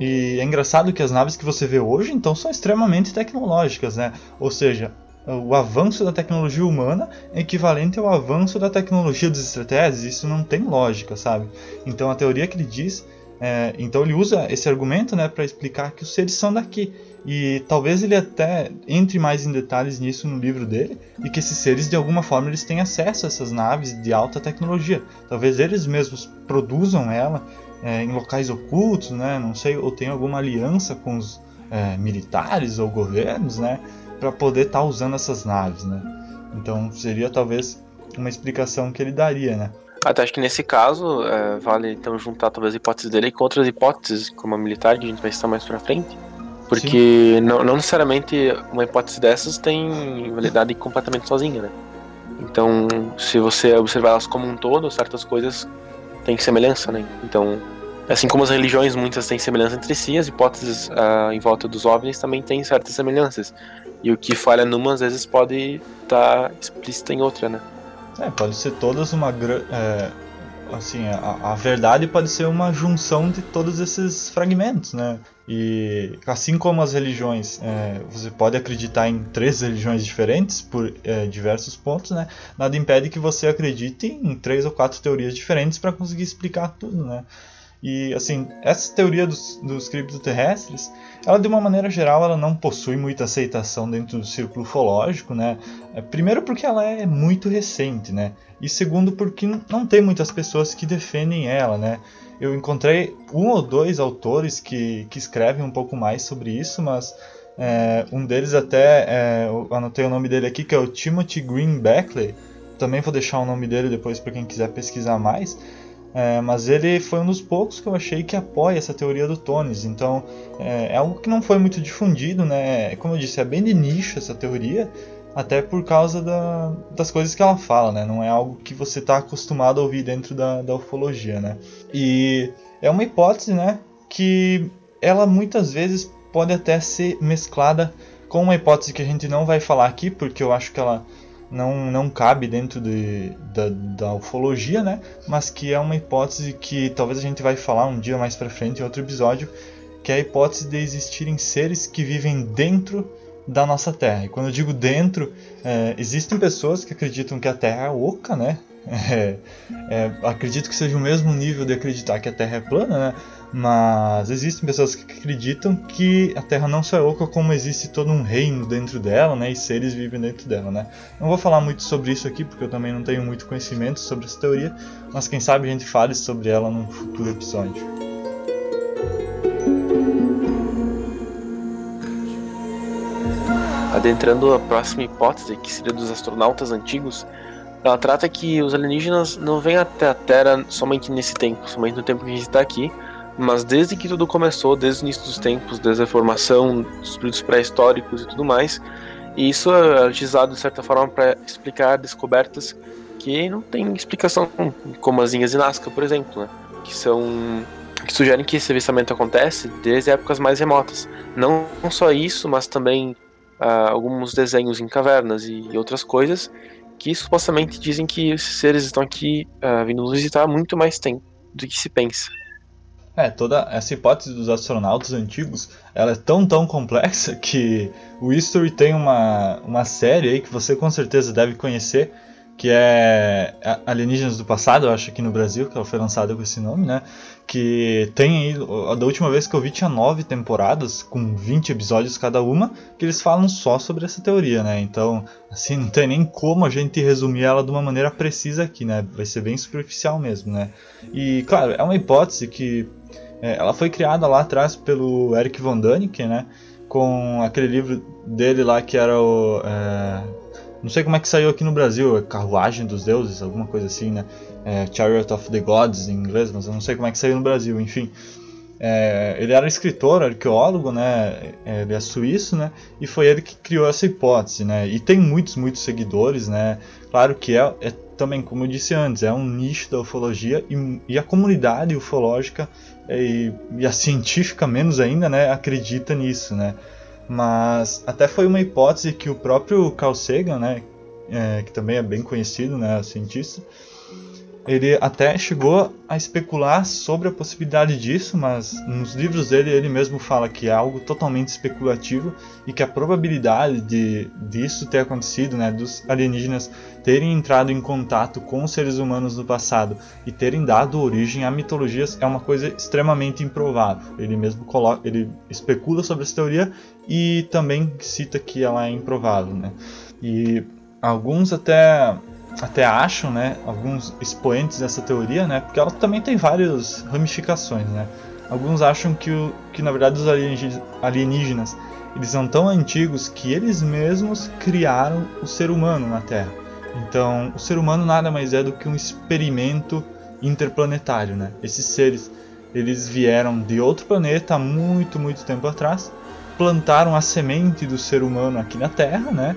E é engraçado que as naves que você vê hoje, então, são extremamente tecnológicas, né? Ou seja, o avanço da tecnologia humana é equivalente ao avanço da tecnologia dos extraterrestres. Isso não tem lógica, sabe? Então, a teoria que ele diz, é, então ele usa esse argumento, né, para explicar que os seres são daqui. E talvez ele até entre mais em detalhes nisso no livro dele, e que esses seres de alguma forma eles têm acesso a essas naves de alta tecnologia. Talvez eles mesmos produzam ela é, em locais ocultos, né? Não sei, ou tem alguma aliança com os é, militares ou governos, né? Para poder estar tá usando essas naves, né? Então seria talvez uma explicação que ele daria, né? Até acho que nesse caso é, vale então juntar talvez a hipótese dele com outras hipóteses, como a militar, que a gente vai citar mais pra frente porque não, não, necessariamente uma hipótese dessas tem validade completamente sozinha, né? Então, se você observar elas como um todo, certas coisas têm semelhança, né? Então, assim como as religiões muitas têm semelhança entre si, as hipóteses uh, em volta dos OVNIs também têm certas semelhanças. E o que falha numa, às vezes, pode estar tá explícita em outra, né? É, pode ser todas uma... É, assim, a, a verdade pode ser uma junção de todos esses fragmentos, né? E assim como as religiões, é, você pode acreditar em três religiões diferentes por é, diversos pontos, né? Nada impede que você acredite em três ou quatro teorias diferentes para conseguir explicar tudo, né? E assim, essa teoria dos, dos criptoterrestres, ela de uma maneira geral, ela não possui muita aceitação dentro do círculo ufológico, né? É, primeiro porque ela é muito recente, né? E segundo porque não tem muitas pessoas que defendem ela, né? Eu encontrei um ou dois autores que, que escrevem um pouco mais sobre isso, mas é, um deles até, é, eu anotei o nome dele aqui, que é o Timothy Green Beckley. Também vou deixar o nome dele depois para quem quiser pesquisar mais. É, mas ele foi um dos poucos que eu achei que apoia essa teoria do Tones. Então é, é, algo que não foi muito difundido, né? Como eu disse, é bem de nicho essa teoria, até por causa da, das coisas que ela fala, né? Não é algo que você está acostumado a ouvir dentro da, da ufologia, né? E é uma hipótese, né? Que ela muitas vezes pode até ser mesclada com uma hipótese que a gente não vai falar aqui, porque eu acho que ela não, não cabe dentro de, da, da ufologia, né? Mas que é uma hipótese que talvez a gente vai falar um dia mais para frente em outro episódio, que é a hipótese de existirem seres que vivem dentro da nossa Terra. E quando eu digo dentro, é, existem pessoas que acreditam que a Terra é oca, né? <laughs> É, é, acredito que seja o mesmo nível de acreditar que a Terra é plana, né? Mas existem pessoas que acreditam que a Terra não só é oca, como existe todo um reino dentro dela, né? E seres vivem dentro dela, né? Não vou falar muito sobre isso aqui, porque eu também não tenho muito conhecimento sobre essa teoria, mas quem sabe a gente fale sobre ela num futuro episódio. Adentrando a próxima hipótese, que seria dos astronautas antigos, ela trata que os alienígenas não vêm até a Terra somente nesse tempo, somente no tempo que a gente está aqui, mas desde que tudo começou, desde o início dos tempos, desde a formação dos períodos pré-históricos e tudo mais, e isso é utilizado de certa forma para explicar descobertas que não tem explicação, como as linhas de Nazca, por exemplo, né? que são que sugerem que esse avistamento acontece desde épocas mais remotas. Não só isso, mas também uh, alguns desenhos em cavernas e outras coisas que supostamente dizem que esses seres estão aqui uh, vindo nos visitar há muito mais tempo do que se pensa. É, toda essa hipótese dos astronautas antigos, ela é tão, tão complexa <laughs> que o History tem uma, uma série aí que você com certeza deve conhecer, que é Alienígenas do Passado, eu acho aqui no Brasil, que ela foi lançada com esse nome, né? Que tem aí, da última vez que eu vi tinha nove temporadas, com 20 episódios cada uma, que eles falam só sobre essa teoria, né? Então, assim, não tem nem como a gente resumir ela de uma maneira precisa aqui, né? Vai ser bem superficial mesmo, né? E, claro, é uma hipótese que ela foi criada lá atrás pelo Eric von Däniken, né? Com aquele livro dele lá que era o... É não sei como é que saiu aqui no Brasil, é Carruagem dos Deuses, alguma coisa assim, né? É, Chariot of the Gods em inglês, mas eu não sei como é que saiu no Brasil, enfim. É, ele era escritor, arqueólogo, né? É, ele é suíço, né? E foi ele que criou essa hipótese, né? E tem muitos, muitos seguidores, né? Claro que é, é também, como eu disse antes, é um nicho da ufologia e, e a comunidade ufológica é, e, e, a científica menos ainda, né? Acredita nisso, né? Mas até foi uma hipótese que o próprio Carl Sagan, né, é, que também é bem conhecido, né, cientista, ele até chegou a especular sobre a possibilidade disso, mas nos livros dele ele mesmo fala que é algo totalmente especulativo e que a probabilidade de disso ter acontecido, né, dos alienígenas terem entrado em contato com os seres humanos no passado e terem dado origem a mitologias é uma coisa extremamente improvável. Ele mesmo coloca, ele especula sobre essa teoria e também cita que ela é improvável, né? E alguns até até acham, né, alguns expoentes dessa teoria, né, porque ela também tem várias ramificações, né. Alguns acham que, o, que na verdade os alienígenas eles são tão antigos que eles mesmos criaram o ser humano na Terra. Então, o ser humano nada mais é do que um experimento interplanetário, né? Esses seres, eles vieram de outro planeta há muito, muito tempo atrás, plantaram a semente do ser humano aqui na Terra, né?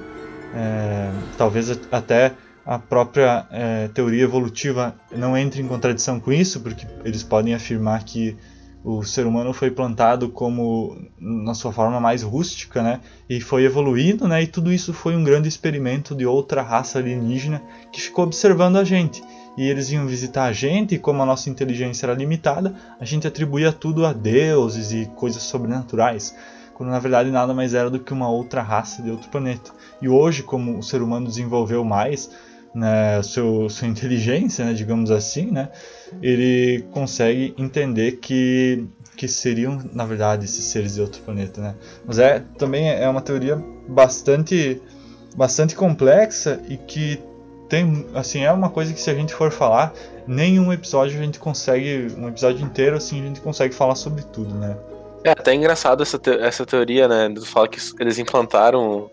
É, talvez até a própria é, teoria evolutiva não entre em contradição com isso, porque eles podem afirmar que o ser humano foi plantado como na sua forma mais rústica, né? E foi evoluindo, né? E tudo isso foi um grande experimento de outra raça alienígena que ficou observando a gente. E eles iam visitar a gente, e como a nossa inteligência era limitada, a gente atribuía tudo a deuses e coisas sobrenaturais, quando na verdade nada mais era do que uma outra raça de outro planeta. E hoje, como o ser humano desenvolveu mais, né, seu, sua inteligência, né, digamos assim, né, ele consegue entender que, que seriam, na verdade, esses seres de outro planeta. Né. Mas é, também é uma teoria bastante, bastante complexa e que tem, assim, é uma coisa que se a gente for falar, nenhum episódio a gente consegue, um episódio inteiro, assim, a gente consegue falar sobre tudo, né. É até engraçado essa, te essa teoria, né, do falar que eles implantaram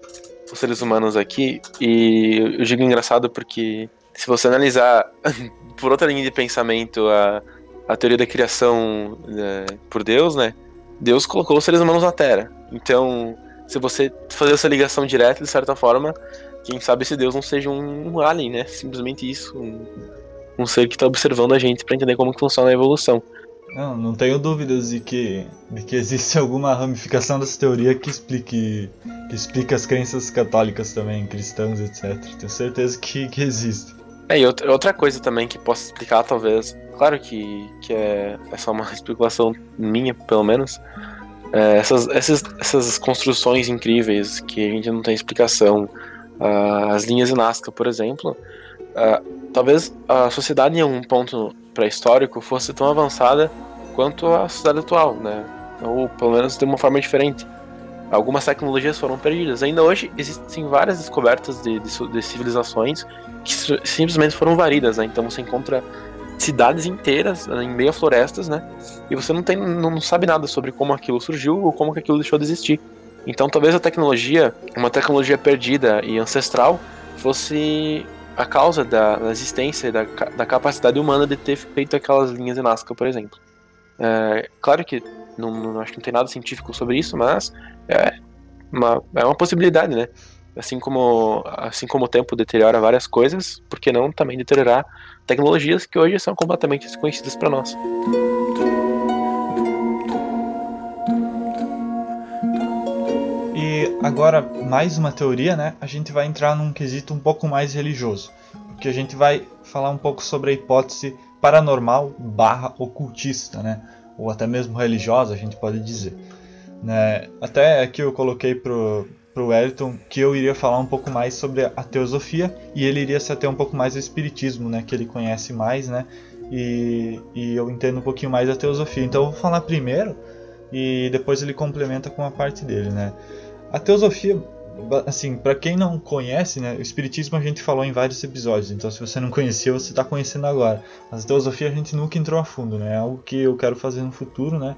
os seres humanos aqui. E eu digo engraçado porque se você analisar <laughs> por outra linha de pensamento a, a teoria da criação né, por Deus, né? Deus colocou os seres humanos na Terra. Então, se você fazer essa ligação direta, de certa forma, quem sabe esse Deus não seja um, alien, né? Simplesmente isso. Um, um ser que está observando a gente para entender como funciona a evolução. Não, não tenho dúvidas de que, de que existe <laughs> alguma ramificação dessa teoria que explique, que explique as crenças católicas também, cristãs, etc. Tenho certeza que, que existe. É, e outra coisa também que posso explicar, talvez, claro que, que é, é só uma <laughs> especulação minha, pelo menos, é, essas, essas, essas construções incríveis que a gente não tem explicação, uh, as linhas de Nazca, por exemplo, uh, talvez a sociedade em algum ponto pré-histórico fosse tão avançada quanto a sociedade atual, né? Ou pelo menos de uma forma diferente. Algumas tecnologias foram perdidas. Ainda hoje existem várias descobertas de, de, de civilizações que simplesmente foram varidas, né? Então você encontra cidades inteiras né, em meio a florestas, né? E você não tem, não sabe nada sobre como aquilo surgiu ou como que aquilo deixou de existir. Então talvez a tecnologia, uma tecnologia perdida e ancestral, fosse a causa da, existência da, da capacidade humana de ter feito aquelas linhas de Nazca, por exemplo. É, claro que não, não, acho que não tem nada científico sobre isso, mas é uma, é uma possibilidade, né? Assim como, assim como o tempo deteriora várias coisas, por que não também deteriorar tecnologias que hoje são completamente desconhecidas para nós? Agora mais uma teoria, né? A gente vai entrar num quesito um pouco mais religioso, porque a gente vai falar um pouco sobre a hipótese paranormal barra ocultista, né? ou até mesmo religiosa, a gente pode dizer. Né? Até aqui eu coloquei pro, pro Wellington que eu iria falar um pouco mais sobre a teosofia e ele iria se ater um pouco mais ao espiritismo, né, que ele conhece mais, né, e, e eu entendo um pouquinho mais da teosofia. Então eu vou falar primeiro e depois ele complementa com a parte dele, né. A teosofia, assim, para quem não conhece, né, o espiritismo a gente falou em vários episódios, então se você não conhecia, você está conhecendo agora. Mas a teosofia a gente nunca entrou a fundo, né, é algo que eu quero fazer no futuro, né,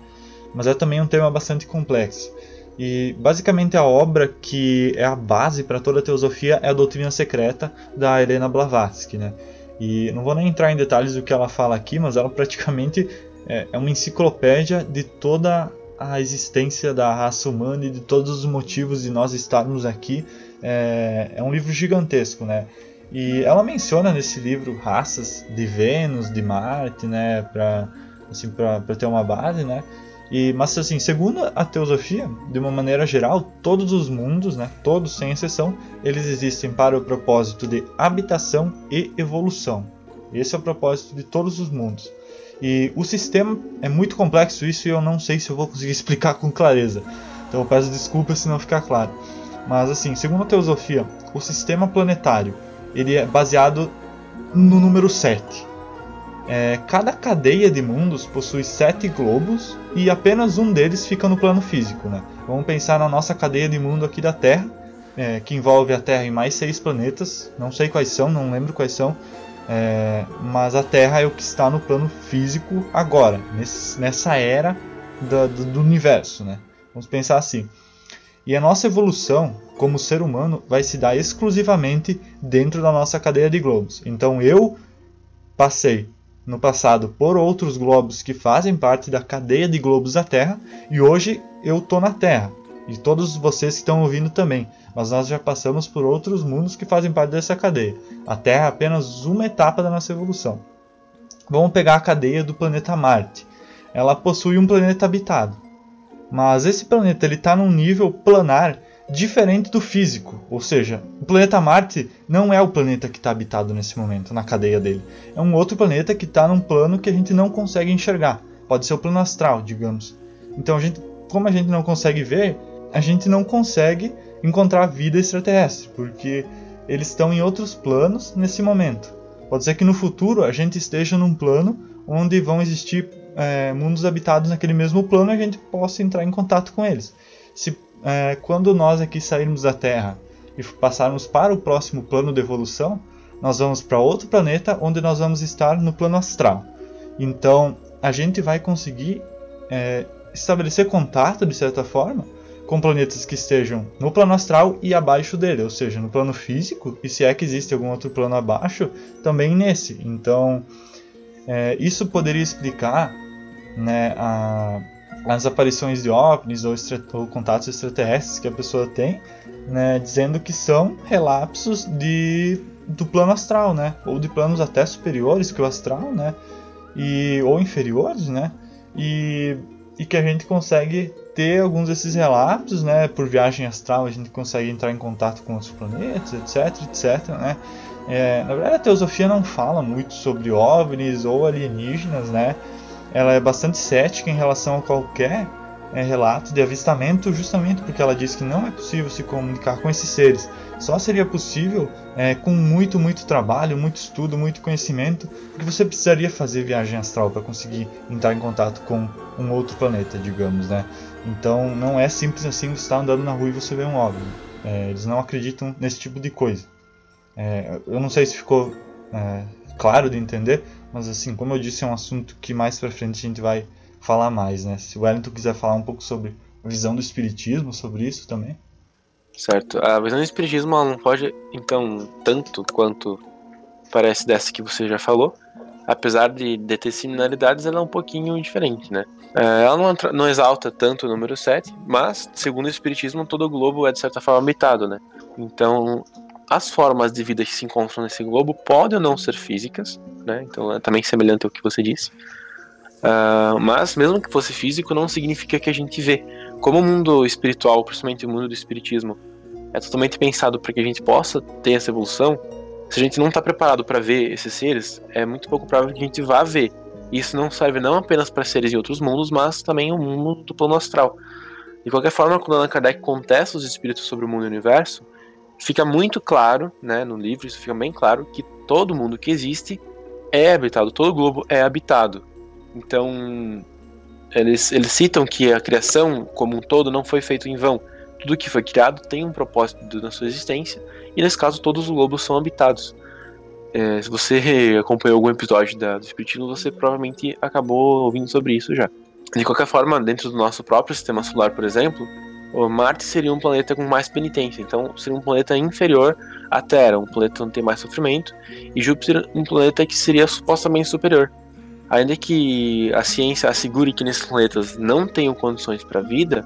mas é também um tema bastante complexo. E basicamente a obra que é a base para toda a teosofia é a Doutrina Secreta da Helena Blavatsky, né? E não vou nem entrar em detalhes do que ela fala aqui, mas ela praticamente é, é uma enciclopédia de toda a existência da raça humana e de todos os motivos de nós estarmos aqui. É, é um livro gigantesco, né? E ela menciona nesse livro raças de Vênus, de Marte, né? Para assim, ter uma base, né? E, mas assim, segundo a teosofia, de uma maneira geral, todos os mundos, né, todos sem exceção, eles existem para o propósito de habitação e evolução. Esse é o propósito de todos os mundos. E o sistema é muito complexo isso e eu não sei se eu vou conseguir <laughs> explicar com clareza. Então eu peço desculpas se não ficar claro. Mas assim, segundo a teosofia, o sistema planetário, ele é baseado no número 7. É, cada cadeia de mundos possui sete globos e apenas um deles fica no plano físico. Né? Vamos pensar na nossa cadeia de mundo aqui da Terra, é, que envolve a Terra e mais seis planetas. Não sei quais são, não lembro quais são, é, mas a Terra é o que está no plano físico agora, nesse, nessa era do, do, do universo. Né? Vamos pensar assim. E a nossa evolução como ser humano vai se dar exclusivamente dentro da nossa cadeia de globos. Então eu passei no passado por outros globos que fazem parte da cadeia de globos da Terra e hoje eu tô na Terra e todos vocês que estão ouvindo também. Mas nós já passamos por outros mundos que fazem parte dessa cadeia. A Terra é apenas uma etapa da nossa evolução. Vamos pegar a cadeia do planeta Marte. Ela possui um planeta habitado, mas esse planeta está num nível planar diferente do físico. Ou seja, o planeta Marte não é o planeta que está habitado nesse momento, na cadeia dele. É um outro planeta que está num plano que a gente não consegue enxergar. Pode ser o plano astral, digamos. Então, a gente, como a gente não consegue ver, a gente não consegue encontrar vida extraterrestre, porque eles estão em outros planos nesse momento. Pode ser que no futuro a gente esteja num plano onde vão existir é, mundos habitados naquele mesmo plano e a gente possa entrar em contato com eles. Se é, quando nós aqui sairmos da Terra e passarmos para o próximo plano de evolução, nós vamos para outro planeta onde nós vamos estar no plano astral. Então a gente vai conseguir é, estabelecer contato de certa forma com planetas que estejam no plano astral e abaixo dele, ou seja, no plano físico, e se é que existe algum outro plano abaixo, também nesse. Então, é, isso poderia explicar né, a, as aparições de OVNIs ou, ou, contatos extraterrestres que a pessoa tem, né, dizendo que são relapsos de, do plano astral, né, ou de planos até superiores que o astral, né, e, ou inferiores, né, e, e que a gente consegue ter alguns desses relapsos, né, por viagem astral a gente consegue entrar em contato com outros planetas, etc, etc, né. É, na verdade a teosofia não fala muito sobre OVNIs ou alienígenas, né, ela é bastante cética em relação a qualquer é, relato de avistamento, justamente porque ela diz que não é possível se comunicar com esses seres. Só seria possível é, com muito, muito trabalho, muito estudo, muito conhecimento, porque você precisaria fazer viagem astral para conseguir entrar em contato com um outro planeta, digamos, né? Então não é simples assim você estar andando na rua e você ver um OVNI. É, eles não acreditam nesse tipo de coisa. É, eu não sei se ficou é, claro de entender, mas assim, como eu disse, é um assunto que mais pra frente a gente vai falar mais, né? Se o Wellington quiser falar um pouco sobre a visão do espiritismo, sobre isso também. Certo. A visão do espiritismo não pode, então, tanto quanto parece dessa que você já falou. Apesar de, de ter similaridades, ela é um pouquinho diferente, né? É, ela não, não exalta tanto o número 7, mas, segundo o espiritismo, todo o globo é, de certa forma, habitado, né? Então, as formas de vida que se encontram nesse globo podem ou não ser físicas, né? Então é também semelhante ao que você disse. Uh, mas mesmo que fosse físico, não significa que a gente vê. Como o mundo espiritual, principalmente o mundo do espiritismo, é totalmente pensado para que a gente possa ter essa evolução, se a gente não está preparado para ver esses seres, é muito pouco provável que a gente vá ver. Isso não serve não apenas para seres em outros mundos, mas também o mundo do plano astral. De qualquer forma, quando Allan Kardec contesta os espíritos sobre o mundo e o universo, fica muito claro, né, no livro, isso fica bem claro, que todo mundo que existe é habitado, todo o globo é habitado. Então, eles, eles citam que a criação como um todo não foi feita em vão. Tudo que foi criado tem um propósito na sua existência, e nesse caso todos os globos são habitados. É, se você <laughs> acompanhou algum episódio da, do Espiritismo, você provavelmente acabou ouvindo sobre isso já. De qualquer forma, dentro do nosso próprio sistema solar, por exemplo, Marte seria um planeta com mais penitência, então seria um planeta inferior à Terra, um planeta onde tem mais sofrimento, e Júpiter um planeta que seria supostamente superior. Ainda que a ciência assegure que nesses planetas não tenham condições para vida,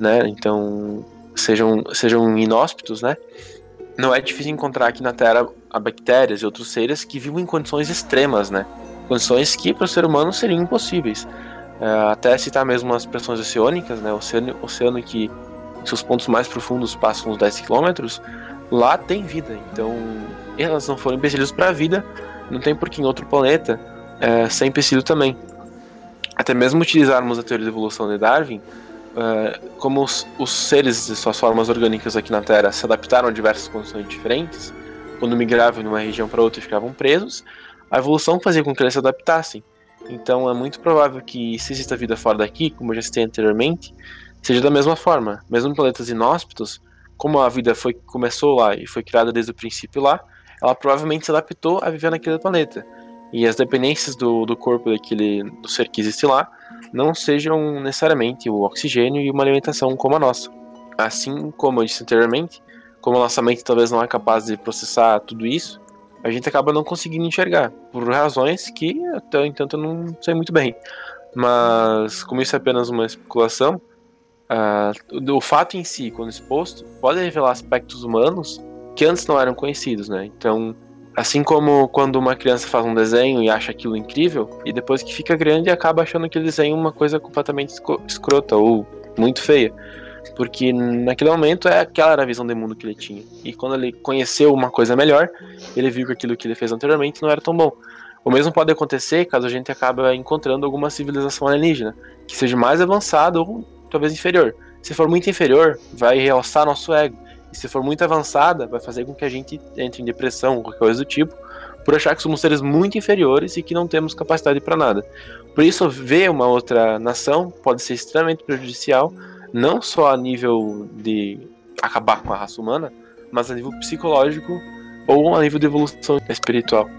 né, então sejam, sejam inóspitos, né, não é difícil encontrar aqui na Terra bactérias e outros seres que vivem em condições extremas, né, condições que para o ser humano seriam impossíveis. É, até citar mesmo as pressões oceânicas, né? Oceano, oceano que em seus pontos mais profundos passam uns 10 km, lá tem vida. Então, elas não foram empecilhos para a vida, não tem por que em outro planeta é, ser empecilho também. Até mesmo utilizarmos a teoria da evolução de Darwin, é, como os, os seres de suas formas orgânicas aqui na Terra se adaptaram a diversas condições diferentes, quando migravam de uma região para outra e ficavam presos, a evolução fazia com que eles se adaptassem. Então é muito provável que, se exista vida fora daqui, como eu já citei anteriormente, seja da mesma forma. Mesmo em planetas inóspitos, como a vida foi, começou lá e foi criada desde o princípio lá, ela provavelmente se adaptou a viver naquele planeta. E as dependências do, do corpo daquele do ser que existe lá não sejam necessariamente o oxigênio e uma alimentação como a nossa. Assim como eu disse anteriormente, como a nossa mente talvez não é capaz de processar tudo isso, a gente acaba não conseguindo enxergar, por razões que até entanto eu não sei muito bem. Mas, como isso é apenas uma especulação, uh, o fato em si, quando exposto, pode revelar aspectos humanos que antes não eram conhecidos, né? Então, assim como quando uma criança faz um desenho e acha aquilo incrível, e depois que fica grande acaba achando aquele desenho uma coisa completamente escrota ou muito feia. Porque naquele momento é aquela era a visão de mundo que ele tinha. E quando ele conheceu uma coisa melhor, ele viu que aquilo que ele fez anteriormente não era tão bom. O mesmo pode acontecer caso a gente acabe encontrando alguma civilização alienígena, que seja mais avançada ou talvez inferior. Se for muito inferior, vai realçar nosso ego. E se for muito avançada, vai fazer com que a gente entre em depressão, qualquer coisa do tipo, por achar que somos seres muito inferiores e que não temos capacidade para nada. Por isso, ver uma outra nação pode ser extremamente prejudicial não só a nível de acabar com a raça humana, mas a nível psicológico ou a nível de evolução espiritual.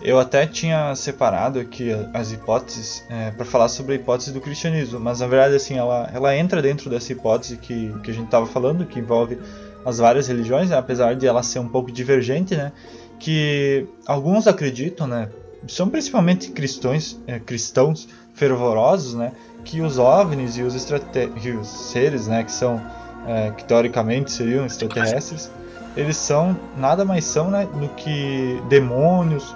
Eu até tinha separado aqui as hipóteses é, para falar sobre a hipótese do cristianismo, mas na verdade assim ela, ela entra dentro dessa hipótese que, que a gente estava falando, que envolve as várias religiões, né, apesar de ela ser um pouco divergente, né, que alguns acreditam, né, são principalmente cristãos, é, cristãos fervorosos, né, que os OVNIs e os, e os seres, né, que são é, que teoricamente seriam extraterrestres, eles são nada mais são né, do que demônios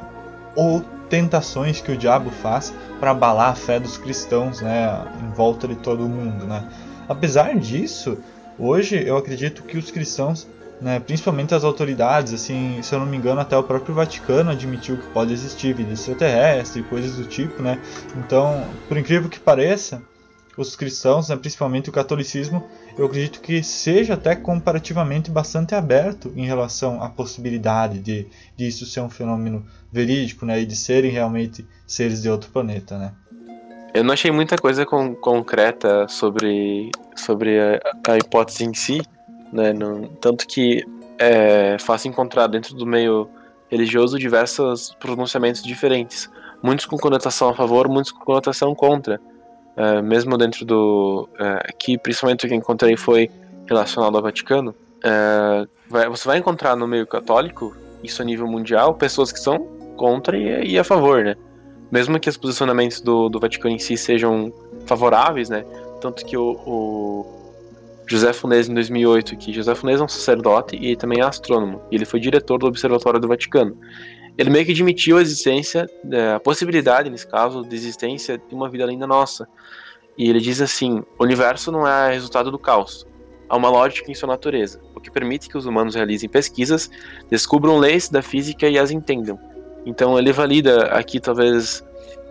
ou tentações que o diabo faz para abalar a fé dos cristãos, né, em volta de todo o mundo, né. Apesar disso, hoje eu acredito que os cristãos né, principalmente as autoridades, assim, se eu não me engano, até o próprio Vaticano admitiu que pode existir vida extraterrestre, coisas do tipo, né? Então, por incrível que pareça, os cristãos, né, principalmente o catolicismo, eu acredito que seja até comparativamente bastante aberto em relação à possibilidade de, de isso ser um fenômeno verídico, né, e de serem realmente seres de outro planeta, né? Eu não achei muita coisa com, concreta sobre, sobre a, a hipótese em si, né? Não, tanto que é fácil encontrar dentro do meio religioso diversos pronunciamentos diferentes, muitos com conotação a favor, muitos com conotação contra. É, mesmo dentro do é, aqui, principalmente o que encontrei foi relacionado ao Vaticano. É, vai, você vai encontrar no meio católico, isso a nível mundial, pessoas que são contra e, e a favor, né? Mesmo que os posicionamentos do, do Vaticano em si sejam favoráveis, né? Tanto que o, o José Funès em 2008, que José Funès é um sacerdote e também é astrônomo, e ele foi diretor do Observatório do Vaticano. Ele meio que admitiu a existência, é, a possibilidade, nesse caso, de existência de uma vida além da nossa. E ele diz assim: o universo não é resultado do caos. Há uma lógica em sua natureza, o que permite que os humanos realizem pesquisas, descubram leis da física e as entendam. Então ele valida aqui, talvez,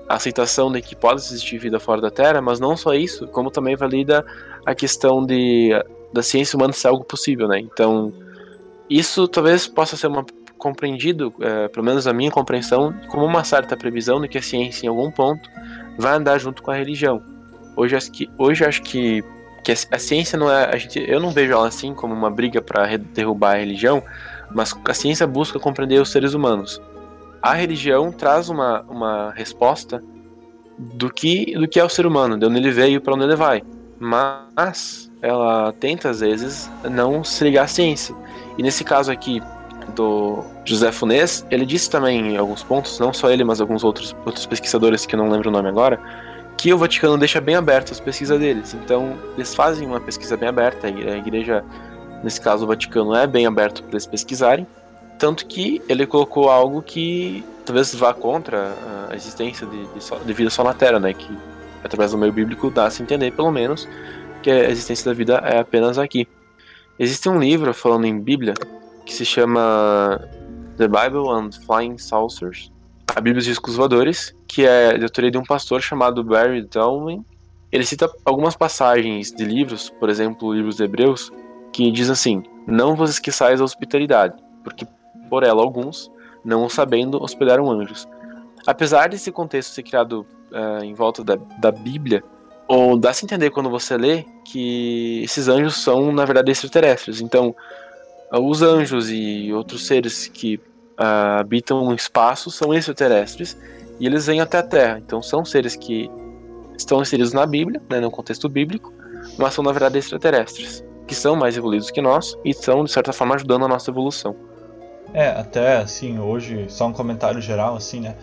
a aceitação de que pode existir vida fora da Terra, mas não só isso, como também valida a questão de da ciência humana ser algo possível, né? Então, isso talvez possa ser uma, compreendido, é, pelo menos a minha compreensão, como uma certa previsão de que a ciência, em algum ponto, vai andar junto com a religião. Hoje acho que, hoje acho que, que a, ciência não é, a gente, eu não vejo ela assim como uma briga para derrubar a religião, mas a ciência busca compreender os seres humanos. A religião traz uma, uma resposta do que do que é o ser humano, de onde ele veio para onde ele vai. Mas ela tenta às vezes não se ligar à ciência. E nesse caso aqui do José Funès, ele disse também em alguns pontos, não só ele, mas alguns outros outros pesquisadores que eu não lembro o nome agora, que o Vaticano deixa bem aberto as pesquisas deles. Então, eles fazem uma pesquisa bem aberta, a igreja, nesse caso o Vaticano, é bem aberto para eles pesquisarem, tanto que ele colocou algo que talvez vá contra a existência de, de, de vida só na Terra, né? Que através do meio bíblico dá-se entender, pelo menos, que a existência da vida é apenas aqui. Existe um livro falando em Bíblia que se chama The Bible and Flying Saucers, a Bíblia dos Discos Voadores, que é de autoria de um pastor chamado Barry Dowling. Ele cita algumas passagens de livros, por exemplo, livros de Hebreus, que diz assim: Não vos esqueçais da hospitalidade, porque por ela alguns, não sabendo, hospedaram anjos. Apesar desse contexto ser criado uh, em volta da, da Bíblia, ou dá-se entender quando você lê que esses anjos são, na verdade, extraterrestres. Então, os anjos e outros seres que uh, habitam o espaço são extraterrestres e eles vêm até a Terra. Então, são seres que estão inseridos na Bíblia, né, no contexto bíblico, mas são, na verdade, extraterrestres, que são mais evoluídos que nós e estão, de certa forma, ajudando a nossa evolução. É, até assim, hoje, só um comentário geral, assim, né?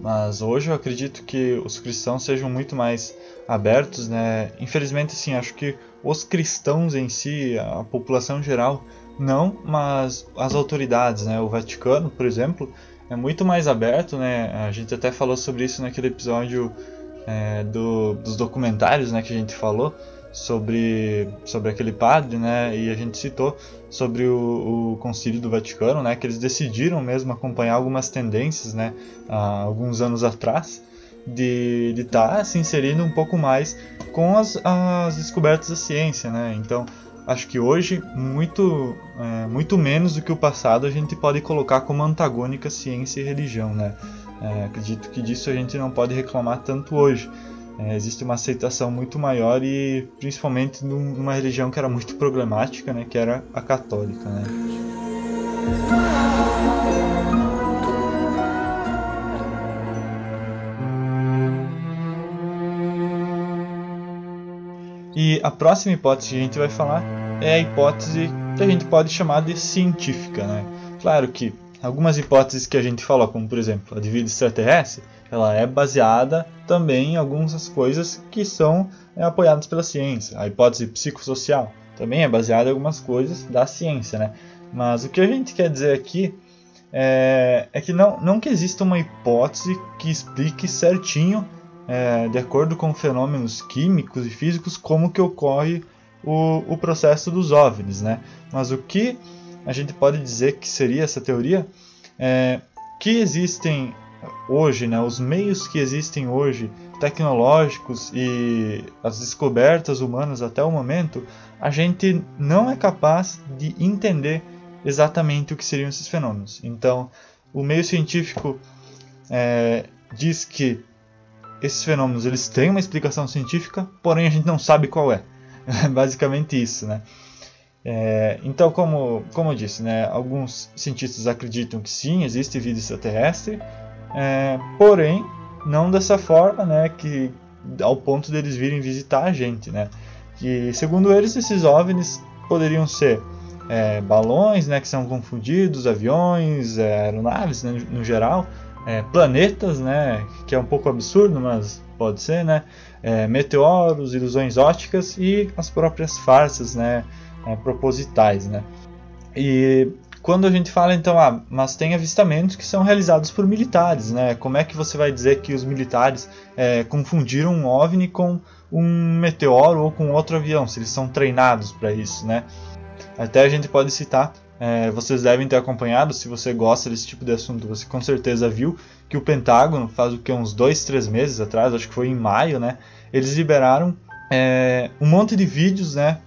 Mas hoje eu acredito que os cristãos sejam muito mais abertos, né? Infelizmente, assim, acho que os cristãos em si, a população geral, não, mas as autoridades, né? O Vaticano, por exemplo, é muito mais aberto, né? A gente até falou sobre isso naquele episódio é, do, dos documentários, né? Que a gente falou sobre, sobre aquele padre, né? E a gente citou sobre o, o Concílio do Vaticano, né? Que eles decidiram mesmo acompanhar algumas tendências, né? Há alguns anos atrás, de estar tá se inserindo um pouco mais com as, as descobertas da ciência, né? Então, acho que hoje, muito, é, muito menos do que o passado, a gente pode colocar como antagônica ciência e religião, né? É, acredito que disso a gente não pode reclamar tanto hoje é, existe uma aceitação muito maior e principalmente numa religião que era muito problemática, né, que era a católica. Né. E a próxima hipótese que a gente vai falar é a hipótese que a gente pode chamar de científica. Né? Claro que algumas hipóteses que a gente falou, como por exemplo a de vida extraterrestre, ela é baseada também em algumas coisas que são é, apoiadas pela ciência. A hipótese psicossocial também é baseada em algumas coisas da ciência, né? Mas o que a gente quer dizer aqui é, é que não, não que exista uma hipótese que explique certinho, é, de acordo com fenômenos químicos e físicos, como que ocorre o, o processo dos OVNIs, né? Mas o que a gente pode dizer que seria essa teoria é que existem hoje, né, os meios que existem hoje, tecnológicos e as descobertas humanas até o momento, a gente não é capaz de entender exatamente o que seriam esses fenômenos. Então, o meio científico é, diz que esses fenômenos eles têm uma explicação científica, porém a gente não sabe qual é. É <laughs> basicamente isso, né? É, então, como, como eu disse, né, alguns cientistas acreditam que sim, existe vida extraterrestre, é, porém, não dessa forma, né, que ao ponto deles virem visitar a gente, né? Que segundo eles esses OVNIs poderiam ser é, balões, né, que são confundidos, aviões, é, aeronaves, né, no geral, é, planetas, né, que é um pouco absurdo, mas pode ser, né, é, meteoros, ilusões ópticas e as próprias farsas, né, é, propositais, né. E quando a gente fala então, ah, mas tem avistamentos que são realizados por militares, né? Como é que você vai dizer que os militares é, confundiram um OVNI com um meteoro ou com outro avião, se eles são treinados para isso, né? Até a gente pode citar é, vocês devem ter acompanhado, se você gosta desse tipo de assunto, você com certeza viu que o Pentágono, faz o que, uns dois, três meses atrás, acho que foi em maio, né? Eles liberaram é, um monte de vídeos, né?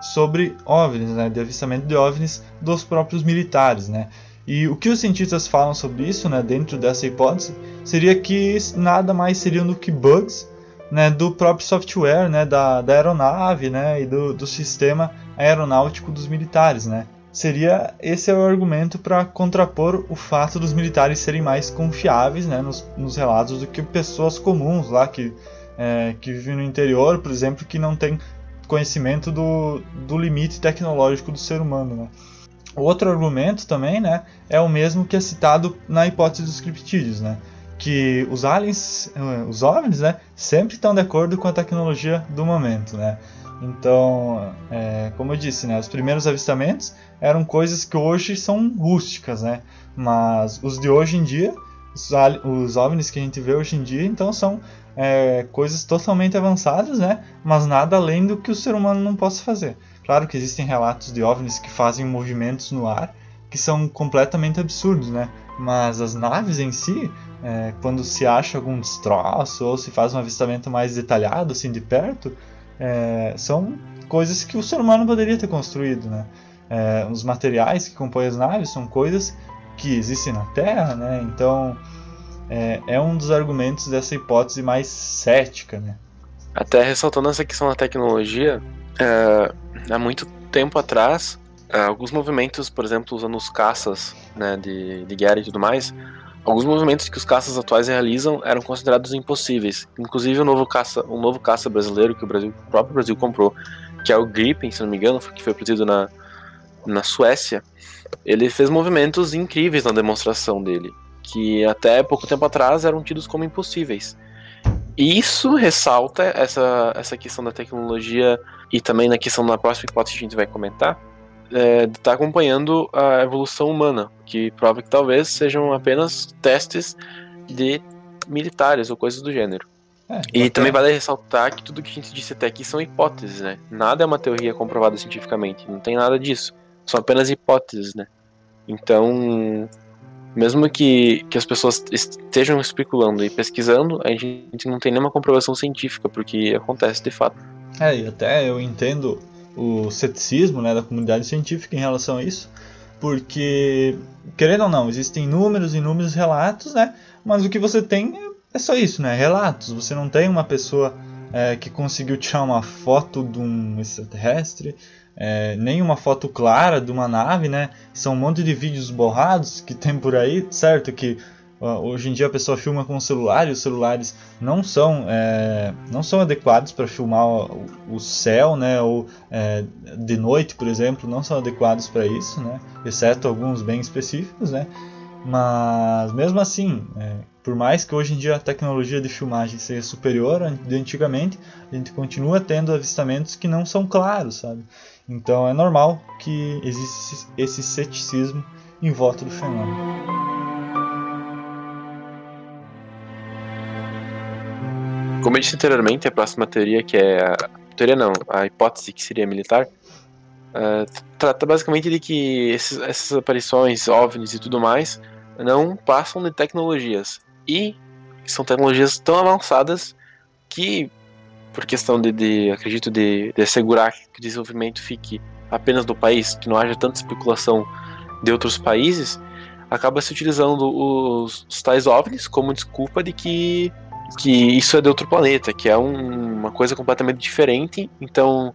Sobre OVNIs, né? De avistamento de OVNIs dos próprios militares, né? E o que os cientistas falam sobre isso, né, dentro dessa hipótese, seria que nada mais seriam do que bugs né, do próprio software né, da, da aeronave né, e do, do sistema aeronáutico dos militares. Né. Seria esse é o argumento para contrapor o fato dos militares serem mais confiáveis né, nos, nos relatos do que pessoas comuns lá que, é, que vivem no interior, por exemplo, que não têm conhecimento do, do limite tecnológico do ser humano. Né. Outro argumento também, né, é o mesmo que é citado na hipótese dos criptídeos, né, que os aliens, eh, os OVNIs, né, sempre estão de acordo com a tecnologia do momento, né. Então, é, como eu disse, né, os primeiros avistamentos eram coisas que hoje são rústicas, né, mas os de hoje em dia, os, os OVNIs que a gente vê hoje em dia, então são é, coisas totalmente avançadas, né, mas nada além do que o ser humano não possa fazer. Claro que existem relatos de OVNIs que fazem movimentos no ar que são completamente absurdos, né? Mas as naves em si, é, quando se acha algum destroço ou se faz um avistamento mais detalhado, assim, de perto, é, são coisas que o ser humano poderia ter construído, né? É, os materiais que compõem as naves são coisas que existem na Terra, né? Então é, é um dos argumentos dessa hipótese mais cética, né? Até ressaltando essa questão da tecnologia, é, há muito tempo atrás, é, alguns movimentos, por exemplo, usando os caças né, de, de guerra e tudo mais, alguns movimentos que os caças atuais realizam eram considerados impossíveis. Inclusive o novo caça, um novo caça brasileiro que o, Brasil, o próprio Brasil comprou, que é o Gripen, se não me engano, que foi produzido na, na Suécia, ele fez movimentos incríveis na demonstração dele, que até pouco tempo atrás eram tidos como impossíveis. E isso ressalta essa, essa questão da tecnologia e também na questão da próxima hipótese que a gente vai comentar, é, está acompanhando a evolução humana, que prova que talvez sejam apenas testes de militares ou coisas do gênero. É, e até... também vale ressaltar que tudo que a gente disse até aqui são hipóteses, né? Nada é uma teoria comprovada cientificamente, não tem nada disso. São apenas hipóteses, né? Então, mesmo que, que as pessoas estejam especulando e pesquisando, a gente não tem nenhuma comprovação científica, porque acontece de fato. É, e até eu entendo o ceticismo né, da comunidade científica em relação a isso, porque, querendo ou não, existem inúmeros e inúmeros relatos, né, mas o que você tem é só isso, né, relatos. Você não tem uma pessoa é, que conseguiu tirar uma foto de um extraterrestre, é, nem uma foto clara de uma nave, né? São um monte de vídeos borrados que tem por aí, certo? Que Hoje em dia a pessoa filma com o celular e os celulares não são, é, não são adequados para filmar o, o, céu, né? Ou é, de noite, por exemplo, não são adequados para isso, né? Exceto alguns bem específicos, né? Mas mesmo assim, é, por mais que hoje em dia a tecnologia de filmagem seja superior de antigamente, a gente continua tendo avistamentos que não são claros, sabe? Então é normal que exista esse ceticismo em volta do fenômeno. Como eu disse anteriormente, a próxima teoria, que é a teoria não, a hipótese que seria militar, uh, trata basicamente de que esses, essas aparições, OVNIs e tudo mais, não passam de tecnologias. E são tecnologias tão avançadas que, por questão de, de acredito, de, de assegurar que o desenvolvimento fique apenas do país, que não haja tanta especulação de outros países, acaba se utilizando os, os tais OVNIs como desculpa de que que isso é de outro planeta, que é um, uma coisa completamente diferente. Então,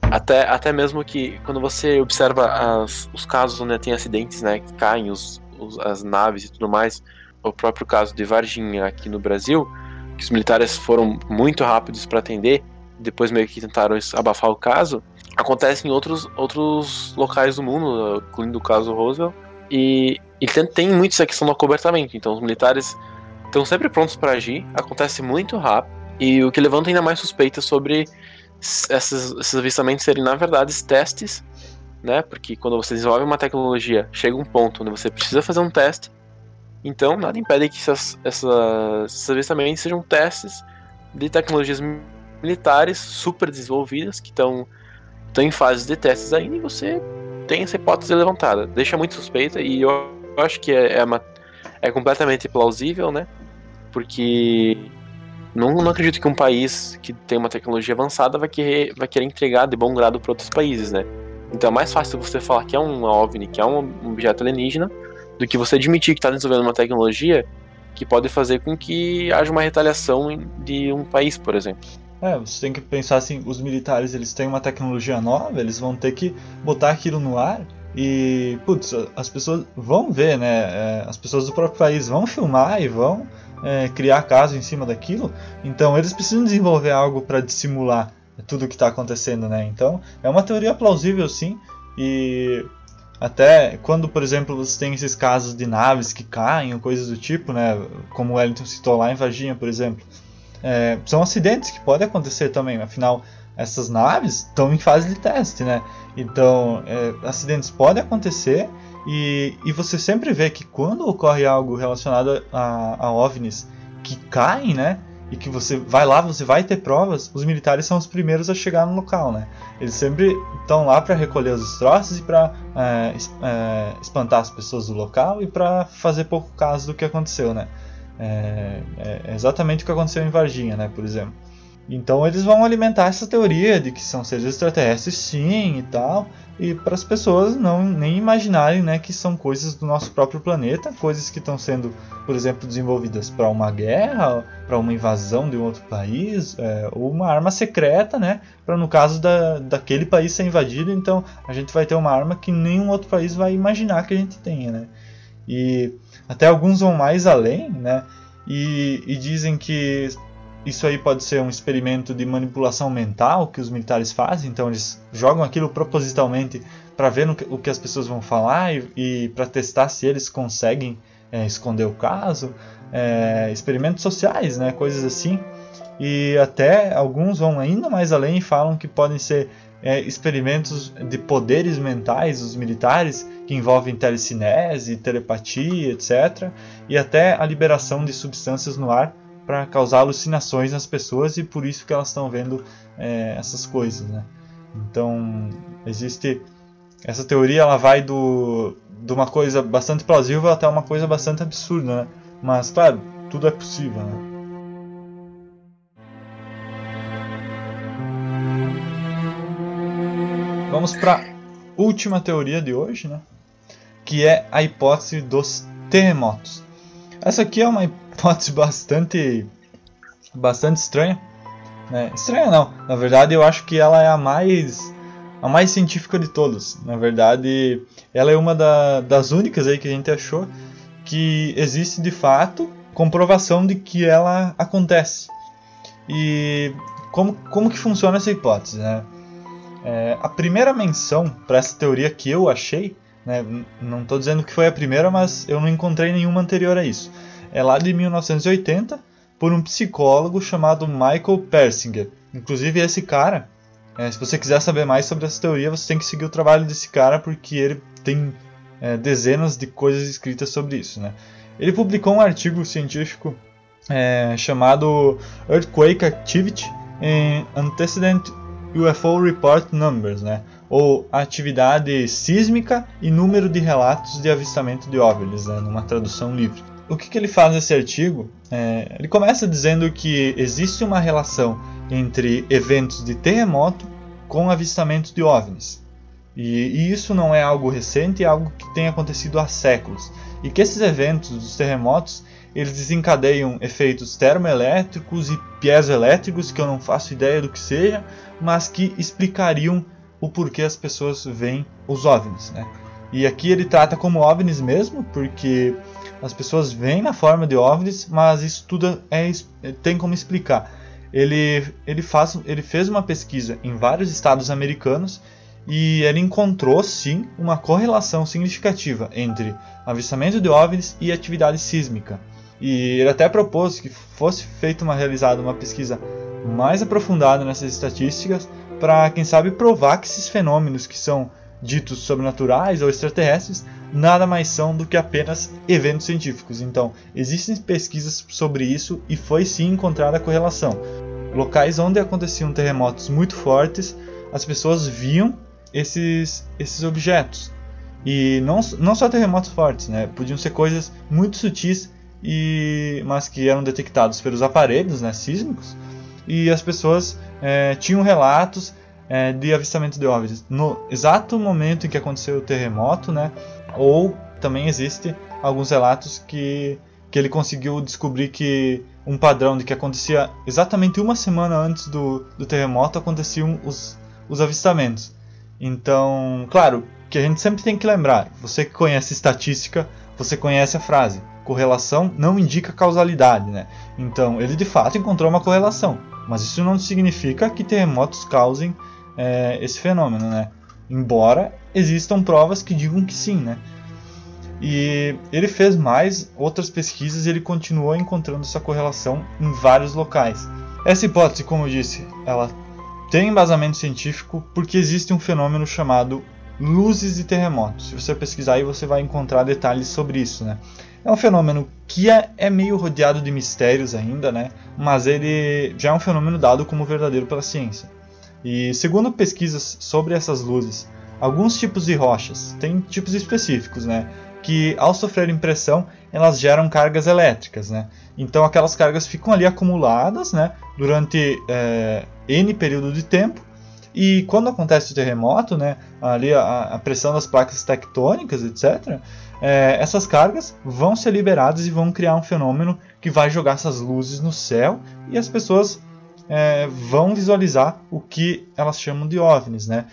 até, até mesmo que quando você observa as, os casos onde tem acidentes, né, que caem os, os, as naves e tudo mais, o próprio caso de Varginha aqui no Brasil, que os militares foram muito rápidos para atender, depois meio que tentaram abafar o caso, acontece em outros, outros locais do mundo, incluindo o caso Roosevelt, e, e tem, tem muito essa questão do acobertamento, então os militares estão sempre prontos para agir, acontece muito rápido, e o que levanta ainda mais suspeitas sobre esses, esses avistamentos serem, na verdade, testes, né? Porque quando você desenvolve uma tecnologia, chega um ponto onde você precisa fazer um teste, então nada impede que essas, essas, avistamentos sejam testes de tecnologias militares super desenvolvidas que estão em fase de testes ainda e você tem essa hipótese levantada. Deixa muito suspeita e eu acho que é, é, uma, é completamente plausível, né? Porque não, não acredito que um país que tem uma tecnologia avançada vai querer, vai querer entregar de bom grado para outros países, né? Então é mais fácil você falar que é um OVNI, que é um objeto alienígena, do que você admitir que está desenvolvendo uma tecnologia que pode fazer com que haja uma retaliação de um país, por exemplo. É, você tem que pensar assim, os militares eles têm uma tecnologia nova, eles vão ter que botar aquilo no ar e, putz, as pessoas vão ver, né? É, as pessoas do próprio país vão filmar e vão é, criar caso em cima daquilo. Então eles precisam desenvolver algo para dissimular tudo o que está acontecendo, né? Então é uma teoria plausível, sim. E até quando, por exemplo, você tem esses casos de naves que caem ou coisas do tipo, né? Como o Wellington citou lá em Varginha, por exemplo é, são acidentes que podem acontecer também, afinal, essas naves estão em fase de teste, né? Então, é, acidentes podem acontecer e, e você sempre vê que quando ocorre algo relacionado a, a OVNIs que caem, né? E que você vai lá, você vai ter provas, os militares são os primeiros a chegar no local, né? Eles sempre estão lá para recolher os destroços e para é, é, espantar as pessoas do local e para fazer pouco caso do que aconteceu, né? É, é, exatamente o que aconteceu em Varginha, né, por exemplo. Então eles vão alimentar essa teoria de que são seres extraterrestres sim e tal, e para as pessoas não nem imaginarem né, que são coisas do nosso próprio planeta, coisas que estão sendo, por exemplo, desenvolvidas para uma guerra, para uma invasão de um outro país, é, ou uma arma secreta, né, para no caso da, daquele país ser invadido, então a gente vai ter uma arma que nenhum outro país vai imaginar que a gente tenha. Né. E até alguns vão mais além, né? E, e dizem que isso aí pode ser um experimento de manipulação mental que os militares fazem, então eles jogam aquilo propositalmente para ver no, o que as pessoas vão falar e, e para testar se eles conseguem é, esconder o caso. É, experimentos sociais, né, coisas assim. E até alguns vão ainda mais além e falam que podem ser é, experimentos de poderes mentais dos militares que envolvem telecinese, telepatia, etc. E até a liberação de substâncias no ar para causar alucinações nas pessoas e por isso que elas estão vendo é, essas coisas, né? Então existe essa teoria, ela vai do de uma coisa bastante plausível até uma coisa bastante absurda, né? Mas claro, tudo é possível, né? Vamos para última teoria de hoje, né? Que é a hipótese dos terremotos. Essa aqui é uma hipótese bastante bastante estranha, né? Estranha não, na verdade eu acho que ela é a mais a mais científica de todas. Na verdade, ela é uma da, das únicas aí que a gente achou que existe de fato comprovação de que ela acontece. E como, como que funciona essa hipótese, né? É, a primeira menção para essa teoria que eu achei, né, não estou dizendo que foi a primeira, mas eu não encontrei nenhuma anterior a isso. É lá de 1980, por um psicólogo chamado Michael Persinger. Inclusive, esse cara, é, se você quiser saber mais sobre essa teoria, você tem que seguir o trabalho desse cara, porque ele tem é, dezenas de coisas escritas sobre isso. Né? Ele publicou um artigo científico é, chamado Earthquake Activity in Antecedent UFO Report Numbers, né? ou atividade sísmica e número de relatos de avistamento de OVNIs, né? numa tradução livre. O que, que ele faz nesse artigo? É, ele começa dizendo que existe uma relação entre eventos de terremoto com avistamento de OVNIs. E, e, isso não é algo recente, é algo que tem acontecido há séculos. E que esses eventos dos terremotos eles desencadeiam efeitos termoelétricos e piezoelétricos que eu não faço ideia do que seja, mas que explicariam o porquê as pessoas veem os OVNIs, né? E aqui ele trata como OVNIs mesmo, porque as pessoas veem na forma de OVNIs, mas isso tudo é, tem como explicar. Ele, ele, faz, ele fez uma pesquisa em vários estados americanos e ele encontrou sim uma correlação significativa entre avistamento de OVNIs e atividade sísmica. E ele até propôs que fosse feita uma realizada uma pesquisa mais aprofundada nessas estatísticas para, quem sabe, provar que esses fenômenos que são ditos sobrenaturais ou extraterrestres nada mais são do que apenas eventos científicos. Então, existem pesquisas sobre isso e foi sim encontrada a correlação. Locais onde aconteciam terremotos muito fortes, as pessoas viam esses, esses objetos. E não, não só terremotos fortes, né? Podiam ser coisas muito sutis, e, mas que eram detectados pelos aparelhos né, sísmicos. E as pessoas é, tinham relatos é, de avistamento de OVNIs no exato momento em que aconteceu o terremoto, né? Ou também existe alguns relatos que, que ele conseguiu descobrir que um padrão de que acontecia exatamente uma semana antes do, do terremoto aconteciam os, os avistamentos. Então, claro, que a gente sempre tem que lembrar, você que conhece estatística, você conhece a frase, correlação não indica causalidade, né? Então, ele de fato encontrou uma correlação, mas isso não significa que terremotos causem é, esse fenômeno, né? Embora existam provas que digam que sim, né? E ele fez mais outras pesquisas e ele continuou encontrando essa correlação em vários locais. Essa hipótese, como eu disse, ela tem embasamento científico porque existe um fenômeno chamado luzes de terremotos. Se você pesquisar aí, você vai encontrar detalhes sobre isso, né? É um fenômeno que é, é, meio rodeado de mistérios ainda, né? Mas ele já é um fenômeno dado como verdadeiro pela ciência. E segundo pesquisas sobre essas luzes, alguns tipos de rochas têm tipos específicos, né? Que ao sofrer pressão elas geram cargas elétricas, né? Então aquelas cargas ficam ali acumuladas, né? Durante é, n período de tempo e quando acontece o terremoto, né? Ali a, a pressão das placas tectônicas, etc. É, essas cargas vão ser liberadas e vão criar um fenômeno que vai jogar essas luzes no céu e as pessoas é, vão visualizar o que elas chamam de OVNIs, né?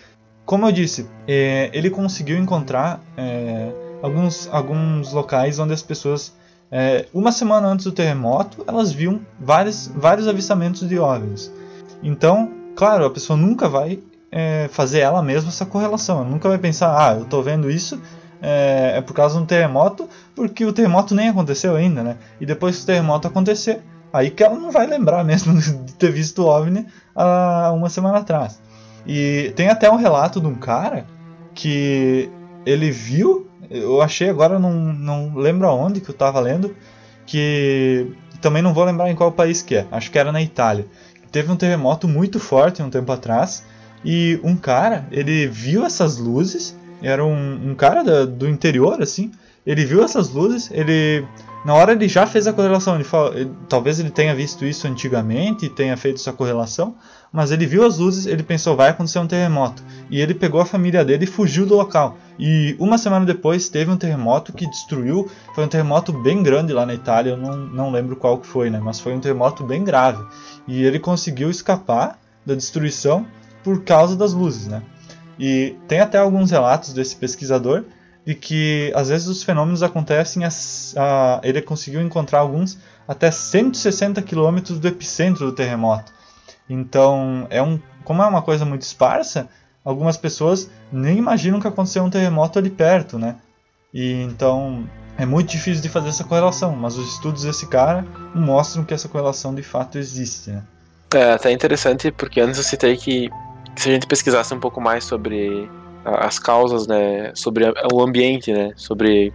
Como eu disse, é, ele conseguiu encontrar é, alguns, alguns locais onde as pessoas, é, uma semana antes do terremoto, elas viam vários, vários avistamentos de OVNIs. Então, claro, a pessoa nunca vai é, fazer ela mesma essa correlação. Ela nunca vai pensar, ah, eu estou vendo isso é, é, por causa de um terremoto, porque o terremoto nem aconteceu ainda, né? E depois que o terremoto acontecer, Aí que ela não vai lembrar <laughs> mesmo de ter visto o OVNI há uma semana atrás. E tem até um relato de um cara que ele viu, eu achei agora, não, não lembro aonde que eu estava lendo, que também não vou lembrar em qual país que é, acho que era na Itália. Teve um terremoto muito forte um tempo atrás e um cara, ele viu essas luzes, era um, um cara da, do interior assim, ele viu essas luzes, ele na hora ele já fez a correlação. Ele, ele talvez ele tenha visto isso antigamente e tenha feito essa correlação, mas ele viu as luzes, ele pensou vai acontecer um terremoto e ele pegou a família dele e fugiu do local. E uma semana depois teve um terremoto que destruiu, foi um terremoto bem grande lá na Itália, eu não, não lembro qual que foi, né? Mas foi um terremoto bem grave e ele conseguiu escapar da destruição por causa das luzes, né? E tem até alguns relatos desse pesquisador de que às vezes os fenômenos acontecem, a, a, ele conseguiu encontrar alguns até 160 quilômetros do epicentro do terremoto. Então, é um, como é uma coisa muito esparsa, algumas pessoas nem imaginam que aconteceu um terremoto ali perto, né? E então é muito difícil de fazer essa correlação, mas os estudos desse cara mostram que essa correlação de fato existe, né? É até interessante porque antes eu citei que se a gente pesquisasse um pouco mais sobre as causas, né, sobre o ambiente, né, sobre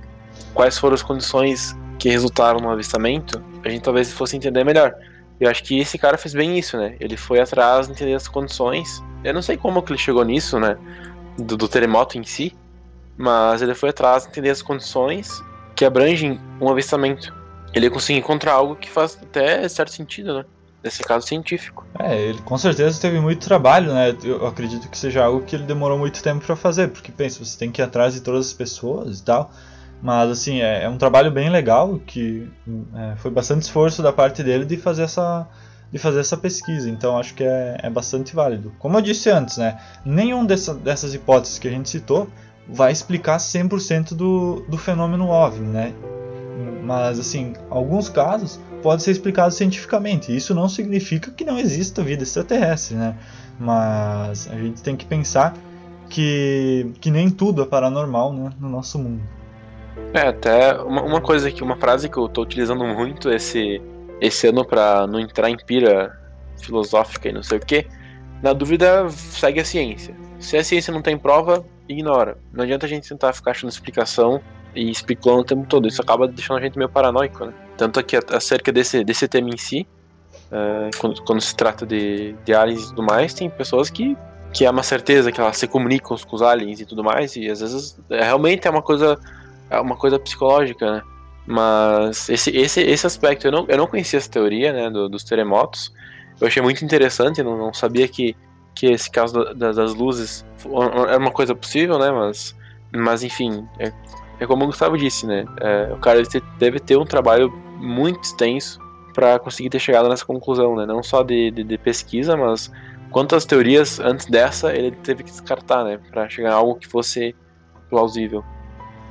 quais foram as condições que resultaram no avistamento, a gente talvez fosse entender melhor. Eu acho que esse cara fez bem isso, né? Ele foi atrás de entender as condições. Eu não sei como que ele chegou nisso, né? Do, do terremoto em si, mas ele foi atrás de entender as condições que abrangem um avistamento. Ele conseguiu encontrar algo que faz até certo sentido, né? Nesse caso científico. É, ele com certeza teve muito trabalho, né? Eu acredito que seja algo que ele demorou muito tempo para fazer, porque pensa, você tem que ir atrás de todas as pessoas e tal. Mas assim, é, é um trabalho bem legal que é, foi bastante esforço da parte dele de fazer essa de fazer essa pesquisa, então acho que é, é bastante válido. Como eu disse antes, né, nenhum dessa, dessas hipóteses que a gente citou vai explicar 100% do, do fenômeno OVNI, né? Mas assim, alguns casos pode ser explicado cientificamente. Isso não significa que não exista vida extraterrestre, né? Mas a gente tem que pensar que, que nem tudo é paranormal né, no nosso mundo. É, até uma, uma coisa que, uma frase que eu estou utilizando muito esse, esse ano para não entrar em pira filosófica e não sei o que. Na dúvida, segue a ciência. Se a ciência não tem prova, ignora. Não adianta a gente tentar ficar achando explicação e especulando o tempo todo. Isso acaba deixando a gente meio paranoico, né? Tanto que acerca desse, desse tema em si, uh, quando, quando, se trata de, de aliens e tudo mais, tem pessoas que que é uma certeza que elas se comunicam com os aliens e tudo mais, e às vezes é, realmente é uma coisa é uma coisa psicológica, né? Mas esse, esse, esse aspecto, eu não, eu não conhecia essa teoria, né, do, dos terremotos. Eu achei muito interessante, não, não sabia que, que esse caso da, das luzes era uma coisa possível, né, mas, mas enfim, é, é como o Gustavo disse, né, é, o cara deve ter um trabalho muito extenso para conseguir ter chegado nessa conclusão, né, não só de, de, de pesquisa, mas quantas teorias antes dessa ele teve que descartar, né, para chegar a algo que fosse plausível.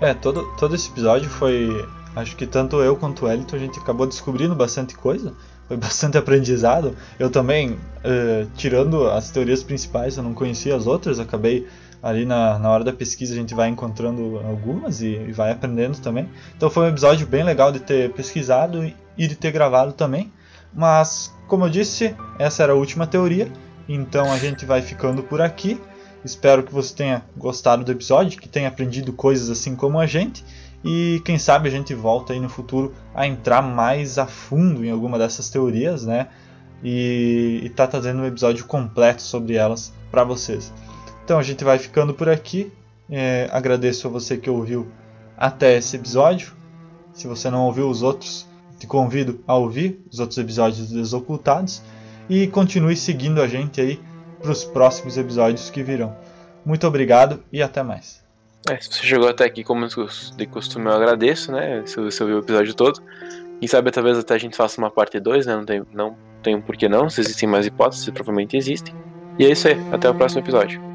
É, todo, todo esse episódio foi. Acho que tanto eu quanto o Elton a gente acabou descobrindo bastante coisa. Foi <laughs> bastante aprendizado. Eu também, uh, tirando as teorias principais, eu não conhecia as outras. Acabei ali na, na hora da pesquisa a gente vai encontrando algumas e, e vai aprendendo também. Então foi um episódio bem legal de ter pesquisado e, de ter gravado também. Mas, como eu disse, essa era a última teoria. Então a gente vai ficando por aqui. Espero que você tenha gostado do episódio, que tenha aprendido coisas assim como a gente. E quem sabe a gente volta aí no futuro a entrar mais a fundo em alguma dessas teorias, né? E, e tá trazendo um episódio completo sobre elas para vocês. Então a gente vai ficando por aqui. É, agradeço a você que ouviu até esse episódio. Se você não ouviu os outros, te convido a ouvir os outros episódios Desocultados. E continue seguindo a gente aí para os próximos episódios que virão. Muito obrigado e até mais. É, se você chegou até aqui, como de costume, eu agradeço, né? Se você ouviu o episódio todo. Quem sabe talvez até a gente faça uma parte 2, né? Não tem, não tem um porquê não. Se existem mais hipóteses, provavelmente existem. E é isso aí. Até o próximo episódio.